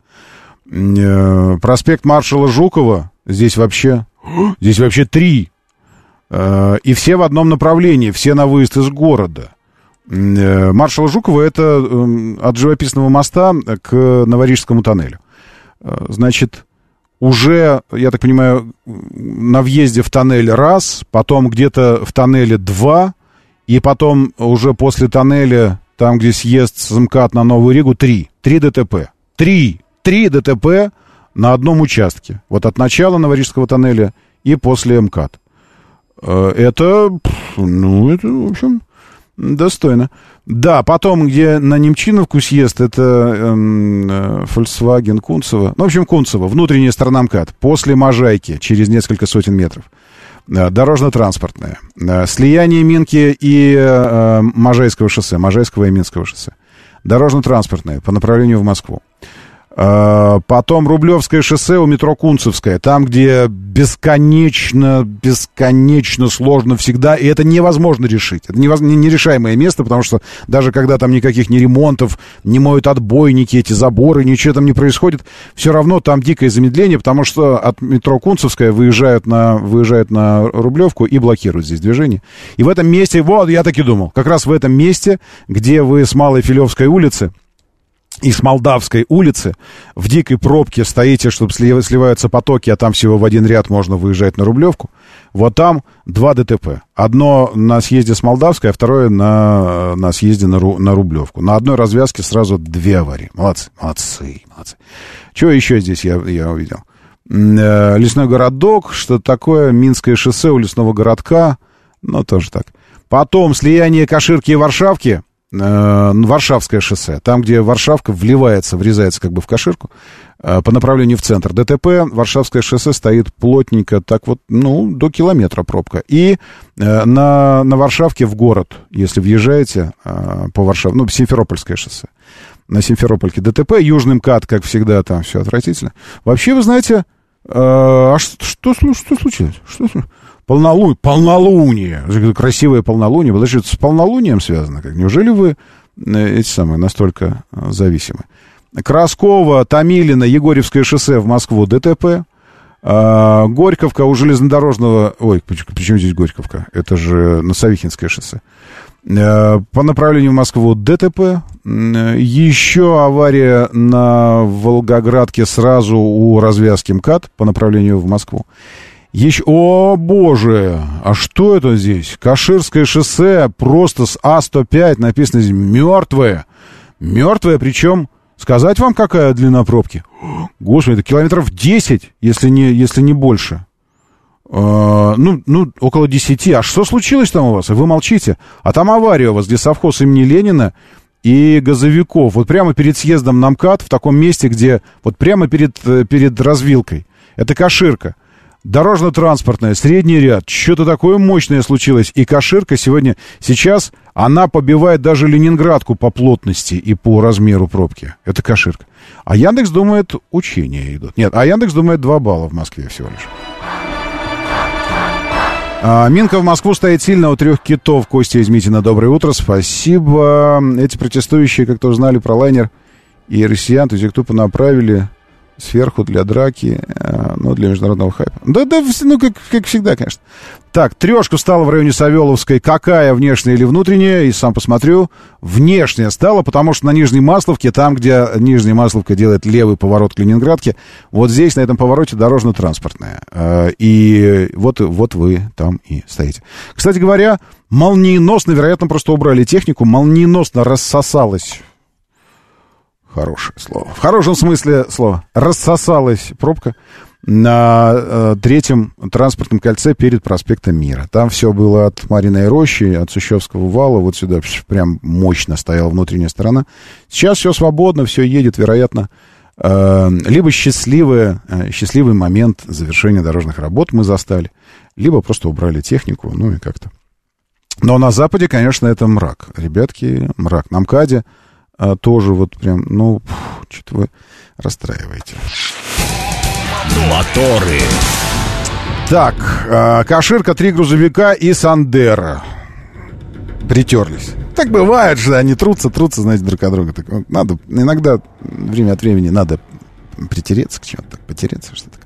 Э, проспект маршала Жукова. Здесь вообще... Здесь вообще три. Э, и все в одном направлении. Все на выезд из города. Маршала Жукова это эм, от живописного моста к Новорижскому тоннелю. Значит, уже, я так понимаю, на въезде в тоннель раз, потом где-то в тоннеле два, и потом уже после тоннеля, там, где съезд с МКАД на Новую Ригу, три. Три ДТП. Три. Три ДТП на одном участке. Вот от начала Новорижского тоннеля и после МКАД. Э, это, ну, это, в общем, достойно. Да, потом, где на Немчиновку съезд, это эм, э, Volkswagen Кунцево. Ну, в общем, Кунцево, внутренняя сторона МКАД, после Можайки, через несколько сотен метров. Э, дорожно-транспортная. Э, слияние Минки и э, Можайского шоссе, Можайского и Минского шоссе. Дорожно-транспортная по направлению в Москву. А, потом Рублевское шоссе у метро Кунцевское, там, где бесконечно, бесконечно сложно всегда, и это невозможно решить. Это невоз... нерешаемое место, потому что даже когда там никаких не ремонтов, не моют отбойники, эти заборы, ничего там не происходит, все равно там дикое замедление, потому что от метро Кунцевское выезжают на, выезжают на Рублевку и блокируют здесь движение. И в этом месте, вот, я так и думал, как раз в этом месте, где вы с Малой Филевской улицы, и с Молдавской улицы в дикой пробке стоите, чтобы сливаются потоки, а там всего в один ряд можно выезжать на Рублевку. Вот там два ДТП. Одно на съезде с Молдавской, а второе на, на съезде на, Ру, на Рублевку. На одной развязке сразу две аварии. Молодцы, молодцы, молодцы. Что еще здесь я, я увидел? Э, лесной городок, что такое, Минское шоссе у лесного городка, ну, тоже так. Потом слияние Каширки и Варшавки, Варшавское шоссе, там, где Варшавка вливается, врезается как бы в Каширку, э, по направлению в центр ДТП, Варшавское шоссе стоит плотненько, так вот, ну, до километра пробка. И э, на, на Варшавке в город, если въезжаете э, по Варшаве, ну, Симферопольское шоссе, на Симферопольке ДТП, Южный МКАД, как всегда, там все отвратительно. Вообще, вы знаете, э, а что, что, что случилось? Что случилось? Полнолуние, полнолуние, красивое полнолуние, подожди, с полнолунием связано? Как? Неужели вы э, эти самые настолько э, зависимы? Краскова, Томилина, Егорьевское шоссе в Москву, ДТП. А, Горьковка у железнодорожного... Ой, почему здесь Горьковка? Это же Носовихинское шоссе. А, по направлению в Москву ДТП. Еще авария на Волгоградке сразу у развязки МКАД по направлению в Москву. Еще... О, боже! А что это здесь? Каширское шоссе просто с А105 написано здесь мертвое. Мертвое, причем... Сказать вам, какая длина пробки? Господи, это километров 10, если не, если не больше. Uh, ну, ну, около 10. А что случилось там у вас? Вы молчите. А там авария у вас, где совхоз имени Ленина и газовиков. Вот прямо перед съездом на МКАД, в таком месте, где вот прямо перед, э, перед развилкой. Это Каширка. Дорожно-транспортная, средний ряд. Что-то такое мощное случилось. И Каширка сегодня, сейчас, она побивает даже Ленинградку по плотности и по размеру пробки. Это Каширка. А Яндекс думает, учения идут. Нет, а Яндекс думает 2 балла в Москве всего лишь. А, Минка в Москву стоит сильно у трех китов. Костя Измитина, доброе утро, спасибо. Эти протестующие как-то узнали про лайнер и россиян, то есть кто понаправили сверху для драки, э, ну, для международного хайпа. Да, да, ну, как, как всегда, конечно. Так, трешка стала в районе Савеловской. Какая, внешняя или внутренняя? И сам посмотрю. Внешняя стала, потому что на Нижней Масловке, там, где Нижняя Масловка делает левый поворот к Ленинградке, вот здесь, на этом повороте, дорожно-транспортная. Э, и вот, вот вы там и стоите. Кстати говоря, молниеносно, вероятно, просто убрали технику, молниеносно рассосалась Хорошее слово. В хорошем смысле слова. Рассосалась пробка на э, третьем транспортном кольце перед проспектом Мира. Там все было от Мариной рощи, от Сущевского вала, вот сюда прям мощно стояла внутренняя сторона. Сейчас все свободно, все едет, вероятно. Э, либо счастливый, э, счастливый момент завершения дорожных работ мы застали, либо просто убрали технику, ну и как-то. Но на Западе, конечно, это мрак. Ребятки, мрак. На МКАДе а, тоже вот прям, ну, что-то вы расстраиваете. Моторы. Так, э, Каширка, три грузовика и Сандера притерлись. Так бывает же, они трутся, трутся, знаете, друг от друга. Так, вот надо, иногда, время от времени надо притереться к чему-то, так, потереться, что-то.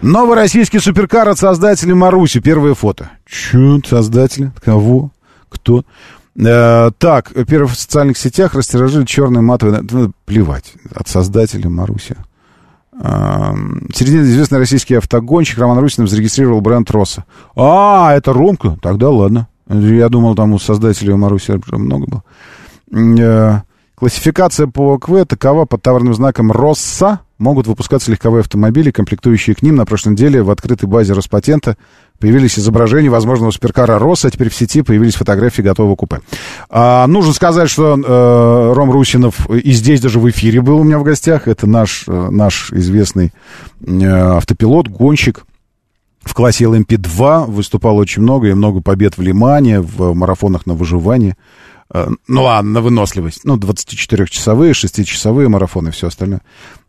Новый российский суперкар от создателя Маруси. Первое фото. Чё, создатели? Кого? Кто? Э, так, первый в социальных сетях растиражили черный матовый... Ну, плевать. От создателя Маруси. Э, в середине известный российский автогонщик Роман Русинов зарегистрировал бренд Роса. А, это Ромка? Тогда ладно. Я думал, там у создателей Маруси много было. Классификация по ОКВ такова под товарным знаком «Росса» могут выпускаться легковые автомобили, комплектующие к ним. На прошлой неделе в открытой базе Роспатента появились изображения возможного суперкара «Росса», а теперь в сети появились фотографии готового купе. А, нужно сказать, что э, Ром Русинов и здесь даже в эфире был у меня в гостях. Это наш, э, наш известный э, автопилот, гонщик, в классе LMP2 выступал очень много, и много побед в Лимане, в марафонах на выживание. Э, ну ладно, на выносливость. Ну, 24-часовые, 6-часовые марафоны и все остальное.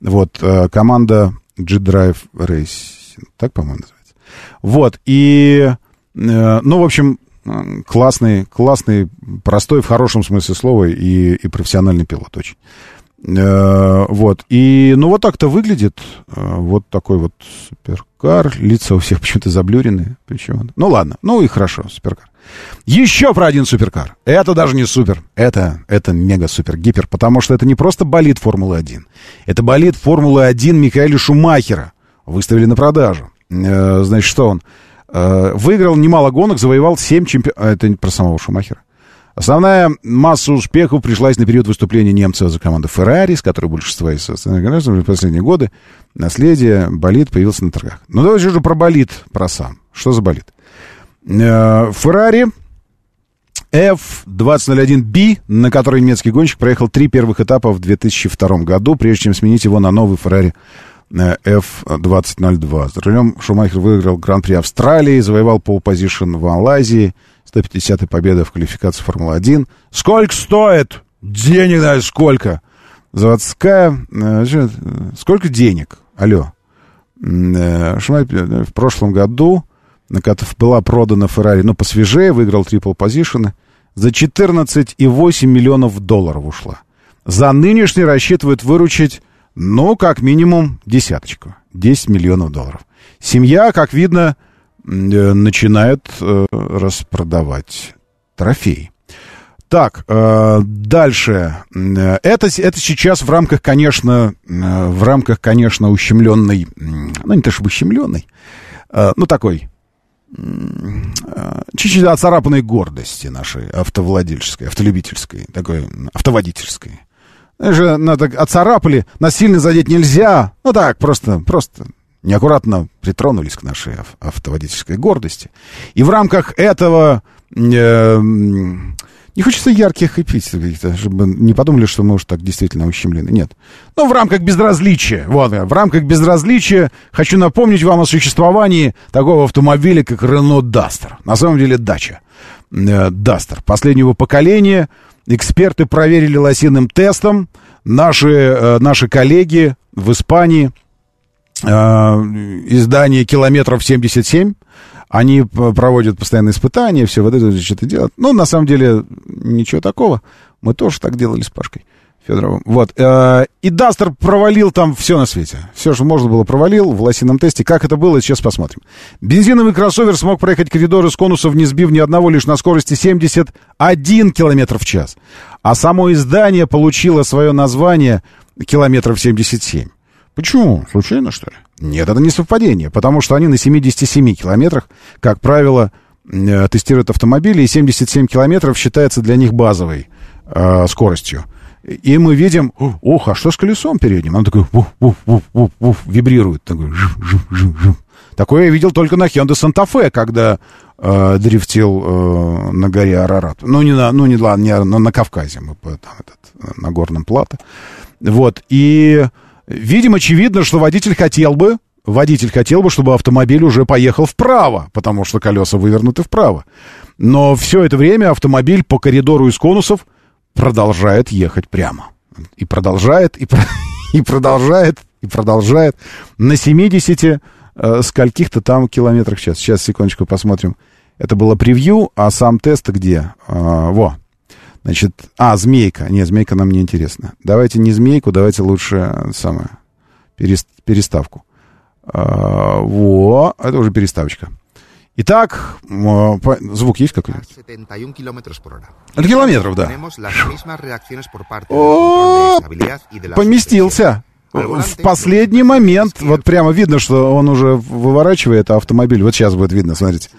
Вот, э, команда G-Drive Racing. Так, по-моему, называется. Вот, и... Э, ну, в общем, классный, классный, простой в хорошем смысле слова и, и профессиональный пилот очень. Вот. И, ну, вот так-то выглядит. Вот такой вот суперкар. Лица у всех почему-то заблюрены. Причем. Ну, ладно. Ну и хорошо, суперкар. Еще про один суперкар. Это даже не супер. Это, это мега-супер-гипер, потому что это не просто болит Формулы-1. Это болит Формулы-1 Михаэля Шумахера. Выставили на продажу. Э, значит, что он? Э, выиграл немало гонок, завоевал 7 чемпионов... Это не про самого Шумахера. Основная масса успехов пришлась на период выступления немца за команду Ferrari, с которой большинство из в последние годы наследие болит появился на торгах. Ну, давайте же про болит, про сам. Что за болит? Феррари F2001B, на который немецкий гонщик проехал три первых этапа в 2002 году, прежде чем сменить его на новый Ferrari F2002. За рулем Шумахер выиграл Гран-при Австралии, завоевал пол-позишн в Малайзии, 150-я победа в квалификации Формулы-1. Сколько стоит? Денег, да, сколько? Заводская... Э, сколько денег? Алло. Э, Шумахер в прошлом году на которой была продана Феррари, но посвежее, выиграл трипл позишены, за 14,8 миллионов долларов ушла. За нынешний рассчитывают выручить, ну, как минимум, десяточку. 10 миллионов долларов. Семья, как видно, э, начинает э, распродавать трофеи. Так, э, дальше. Это, это сейчас в рамках, конечно, в рамках, конечно, ущемленной, ну, не то чтобы ущемленной, ну, такой чуть-чуть оцарапанной гордости нашей автовладельческой, автолюбительской, такой автоводительской. Же надо оцарапали, насильно задеть нельзя. Ну так, просто, просто неаккуратно притронулись к нашей автоводительской гордости. И в рамках этого э, не хочется ярких эпитетов, чтобы не подумали, что мы уж так действительно ущемлены. Нет. Но в рамках безразличия, вот, в рамках безразличия хочу напомнить вам о существовании такого автомобиля, как Renault Duster. На самом деле дача. Э, Duster. Последнего поколения. Эксперты проверили лосиным тестом. Наши, э, наши коллеги в Испании, э, издание «Километров 77», они проводят постоянные испытания, все вот это что-то делают. Ну, на самом деле, ничего такого. Мы тоже так делали с Пашкой Федоровым. Вот. Э, и Дастер провалил там все на свете. Все, что можно было, провалил в лосином тесте. Как это было, сейчас посмотрим. Бензиновый кроссовер смог проехать коридоры с конусов, не сбив ни одного лишь на скорости 71 км в час. А само издание получило свое название километров 77. Почему? Случайно, что ли? Нет, это не совпадение, потому что они на 77 километрах, как правило, э, тестируют автомобили, и 77 километров считается для них базовой э, скоростью. И мы видим, ох, а что с колесом передним? Он такой, вуф, вуф, вуф, вуф, вуф, вибрирует. Такой, жив, жив, жив, жив. Такое я видел только на Hyundai Santa Fe, когда э, дрифтил э, на горе Арарат. Ну, не на, ну, не, ладно, не, но на Кавказе, мы там, этот, на горном плато. Вот, и Видимо, очевидно, что водитель хотел бы, водитель хотел бы, чтобы автомобиль уже поехал вправо, потому что колеса вывернуты вправо. Но все это время автомобиль по коридору из конусов продолжает ехать прямо. И продолжает, и, про- и продолжает, и продолжает. На 70 э, скольких-то там километрах в час. Сейчас, секундочку, посмотрим. Это было превью, а сам тест где? А, во. Значит, а, змейка. Нет, змейка нам не интересна. Давайте не змейку, давайте лучше э, самое, перес- переставку. А, во, это уже переставочка. Итак, звук есть какой-нибудь? 71 kilómetros por hora. Это километров, да. О, поместился. В последний момент, вот прямо видно, что он уже выворачивает автомобиль. Вот сейчас будет видно, смотрите.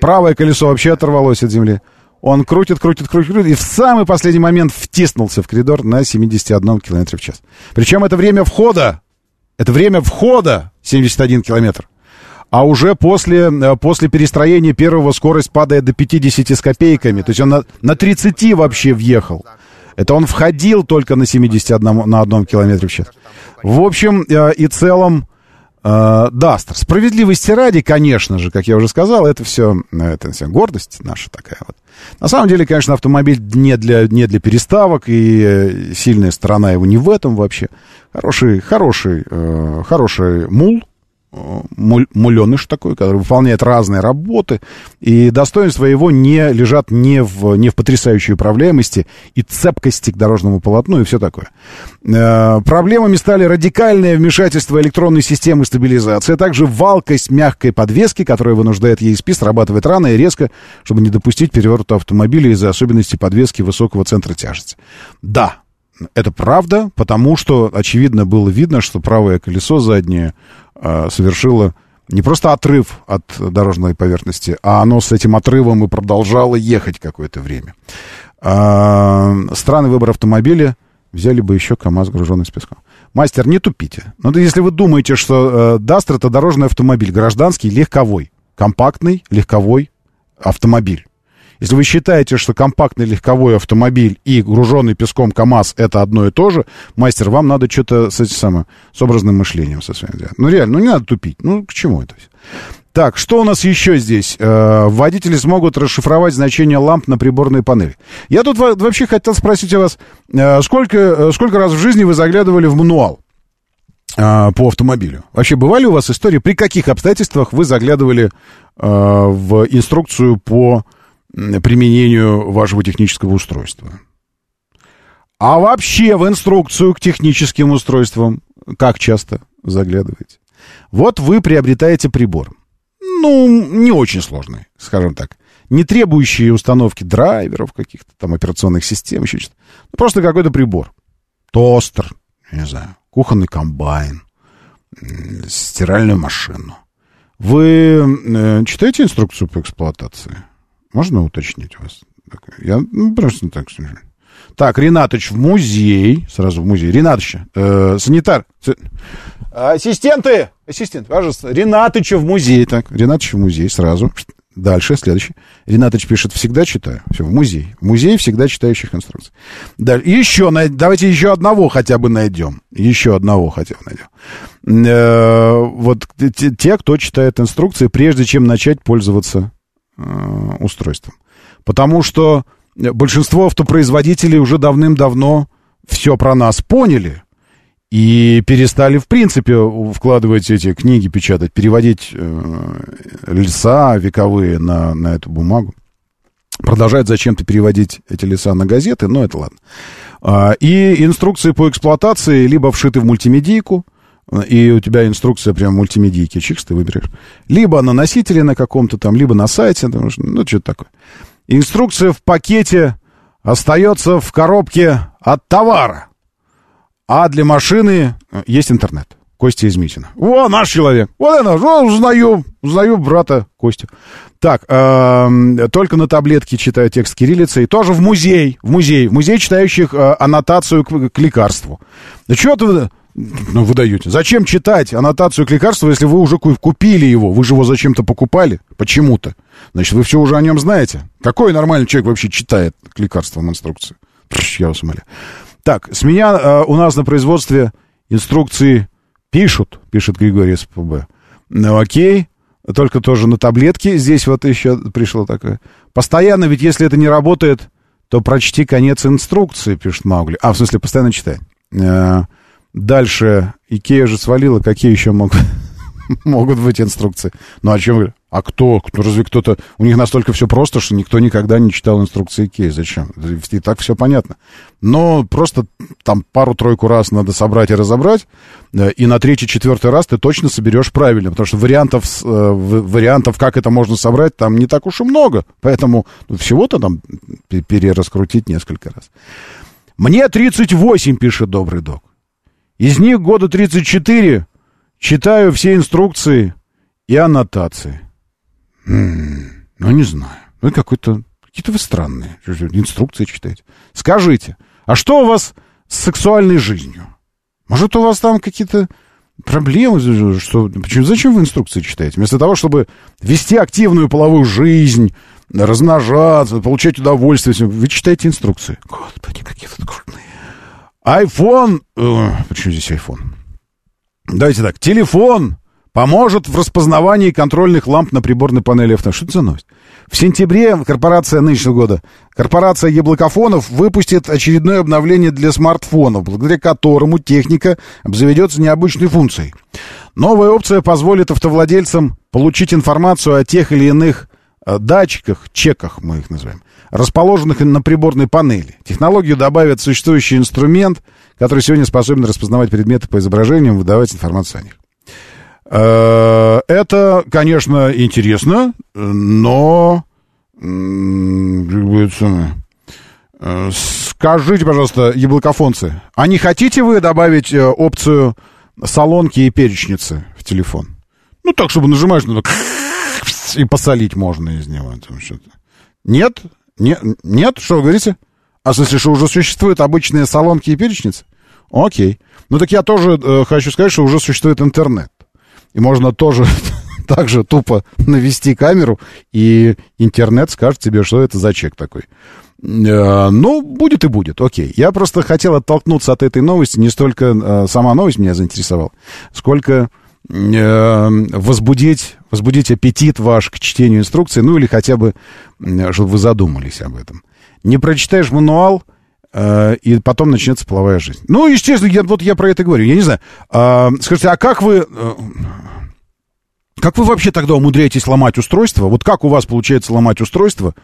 Правое колесо вообще оторвалось от земли. Он крутит, крутит, крутит, крутит, и в самый последний момент втиснулся в коридор на 71 км в час. Причем это время входа. Это время входа 71 километр. А уже после, э, после перестроения первого скорость падает до 50 с копейками. То есть он на, на 30 вообще въехал. Это он входил только на 71 на одном километре в час. В общем э, и целом, Дастер. Справедливости ради, конечно же, как я уже сказал, это все, это все гордость наша такая вот. На самом деле, конечно, автомобиль не для, не для переставок, и э, сильная сторона его не в этом вообще. Хороший, хороший, э, хороший мул, э, муленыш такой, который выполняет разные работы, и достоинства его не лежат не в, не в потрясающей управляемости и цепкости к дорожному полотну и все такое. Э, проблемами стали радикальное вмешательство электронной системы стабилизации, а также валкость мягкой подвески, которая вынуждает ESP срабатывать рано и резко, чтобы не допустить переворота автомобиля из-за особенностей подвески высокого центра тяжести. Да, это правда, потому что, очевидно, было видно, что правое колесо заднее совершило не просто отрыв от дорожной поверхности, а оно с этим отрывом и продолжало ехать какое-то время. А, странный выбор автомобиля. Взяли бы еще КАМАЗ, груженный с песком. Мастер, не тупите. Ну, да если вы думаете, что э, Дастер это дорожный автомобиль, гражданский, легковой, компактный, легковой автомобиль. Если вы считаете, что компактный легковой автомобиль и груженный песком КАМАЗ это одно и то же, мастер, вам надо что-то с этим самым, с образным мышлением со своим делать. Ну, реально, ну не надо тупить. Ну, к чему это все? Так, что у нас еще здесь? Э, водители смогут расшифровать значение ламп на приборной панели. Я тут во- вообще хотел спросить у вас, э, сколько, э, сколько раз в жизни вы заглядывали в мануал по автомобилю? Вообще, бывали у вас истории, при каких обстоятельствах вы заглядывали в инструкцию по применению вашего технического устройства? А вообще в инструкцию к техническим устройствам как часто заглядываете? Вот вы приобретаете прибор. Ну, не очень сложный, скажем так. Не требующий установки драйверов, каких-то там операционных систем, еще что-то. Ну, просто какой-то прибор. Тостер, не знаю, кухонный комбайн, стиральную машину. Вы э, читаете инструкцию по эксплуатации? Можно уточнить вас? Я ну, просто так скажу. Так, Ренатыч в музей. Сразу в музей. Ренатыч, э, санитар. Ассистенты! Ассистент, пожалуйста. Ренатыча в музей. Так, Ренатыч в музей сразу. Дальше, следующий. Ренатыч пишет, всегда читаю. Все, в музей. В музей всегда читающих инструкций. Далее. Еще, давайте еще одного хотя бы найдем. Еще одного хотя бы найдем. Э, вот те, кто читает инструкции, прежде чем начать пользоваться устройством. Потому что большинство автопроизводителей уже давным-давно все про нас поняли и перестали, в принципе, вкладывать эти книги, печатать, переводить э, леса вековые на, на эту бумагу. Продолжают зачем-то переводить эти леса на газеты, но это ладно. А, и инструкции по эксплуатации либо вшиты в мультимедийку, и у тебя инструкция прям мультимедийки, чикс, ты выберешь. Либо на носителе на каком-то там, либо на сайте, потому что, ну, что-то такое. Инструкция в пакете остается в коробке от товара. А для машины э, есть интернет. Костя из Митина. О, наш человек. Вот это, узнаю, узнаю брата Костю. Так, эм, только на таблетке читаю текст кириллицей. Тоже в музей, в музей, в музей читающих э, аннотацию к, к лекарству. Да что ты ну, вы даете? Зачем читать аннотацию к лекарству, если вы уже ку- купили его? Вы же его зачем-то покупали? Почему-то. Значит, вы все уже о нем знаете. Какой нормальный человек вообще читает к лекарствам инструкцию? Пш, я вас умоляю. Так, с меня э, у нас на производстве инструкции пишут, пишет Григорий СПБ. Ну, окей, только тоже на таблетке. Здесь вот еще пришло такое. Постоянно, ведь если это не работает, то прочти конец инструкции, пишет Маугли. А, в смысле, постоянно читай. Дальше. Икея же свалила. Какие еще могут, могут быть инструкции? Ну, о чем говорю? А кто? кто? Разве кто-то... У них настолько все просто, что никто никогда не читал инструкции Икеи. Зачем? И так все понятно. Но просто там пару-тройку раз надо собрать и разобрать, э, и на третий-четвертый раз ты точно соберешь правильно, потому что вариантов, э, вариантов, как это можно собрать, там не так уж и много. Поэтому всего-то там пе- перераскрутить несколько раз. Мне 38, пишет добрый док. Из них года 34 читаю все инструкции и аннотации. М, ну, не знаю. Ну, какой-то... Какие-то вы странные. Инструкции читаете. Скажите, а что у вас с сексуальной жизнью? Может, у вас там какие-то проблемы? Что, почему, зачем вы инструкции читаете? Вместо того, чтобы вести активную половую жизнь, размножаться, получать удовольствие, вы читаете инструкции. Господи, какие вы крутые. iPhone... э, почему здесь iPhone? Давайте так. Телефон поможет в распознавании контрольных ламп на приборной панели авто. Что это за новость? В сентябре корпорация нынешнего года, корпорация яблокофонов выпустит очередное обновление для смартфонов, благодаря которому техника обзаведется необычной функцией. Новая опция позволит автовладельцам получить информацию о тех или иных датчиках, чеках мы их называем, расположенных на приборной панели. Технологию добавят существующий инструмент, который сегодня способен распознавать предметы по изображениям, выдавать информацию о них. Э, Это, конечно, интересно, но... э, Скажите, пожалуйста, яблокофонцы, а не хотите вы добавить э, опцию солонки и перечницы в телефон? Ну, так, чтобы нажимаешь, ну, так, и посолить можно из него. Нет? Не- Нет? Что вы говорите? А в смысле, что уже существуют обычные солонки и перечницы? Окей. Ну, так я тоже э, хочу сказать, что уже существует интернет. И можно тоже так же тупо навести камеру, и интернет скажет тебе, что это за чек такой. Э, Ну, будет и будет, окей. Я просто хотел оттолкнуться от этой новости. Не столько э, сама новость меня заинтересовала, сколько возбудить, возбудить аппетит ваш к чтению инструкции, ну или хотя бы, э, чтобы вы задумались об этом. Не прочитаешь мануал, э, и потом начнется половая жизнь. Ну, естественно, я, вот я про это говорю. Я не знаю. А, скажите, а как вы... э, как вы вообще тогда умудряетесь ломать устройство? Вот как у вас получается ломать устройство,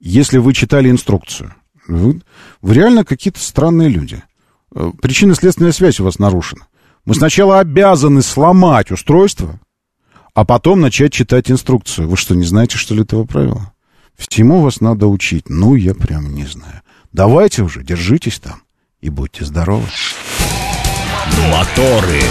если вы читали инструкцию? Вы, вы реально какие-то странные люди. Э, Причинно-следственная связь у вас нарушена. Мы сначала обязаны сломать устройство, а потом начать читать инструкцию. Вы что, не знаете, что ли, этого правила? Всему вас надо учить. Ну, я прям не знаю. Давайте уже, держитесь там и будьте здоровы. Моторы.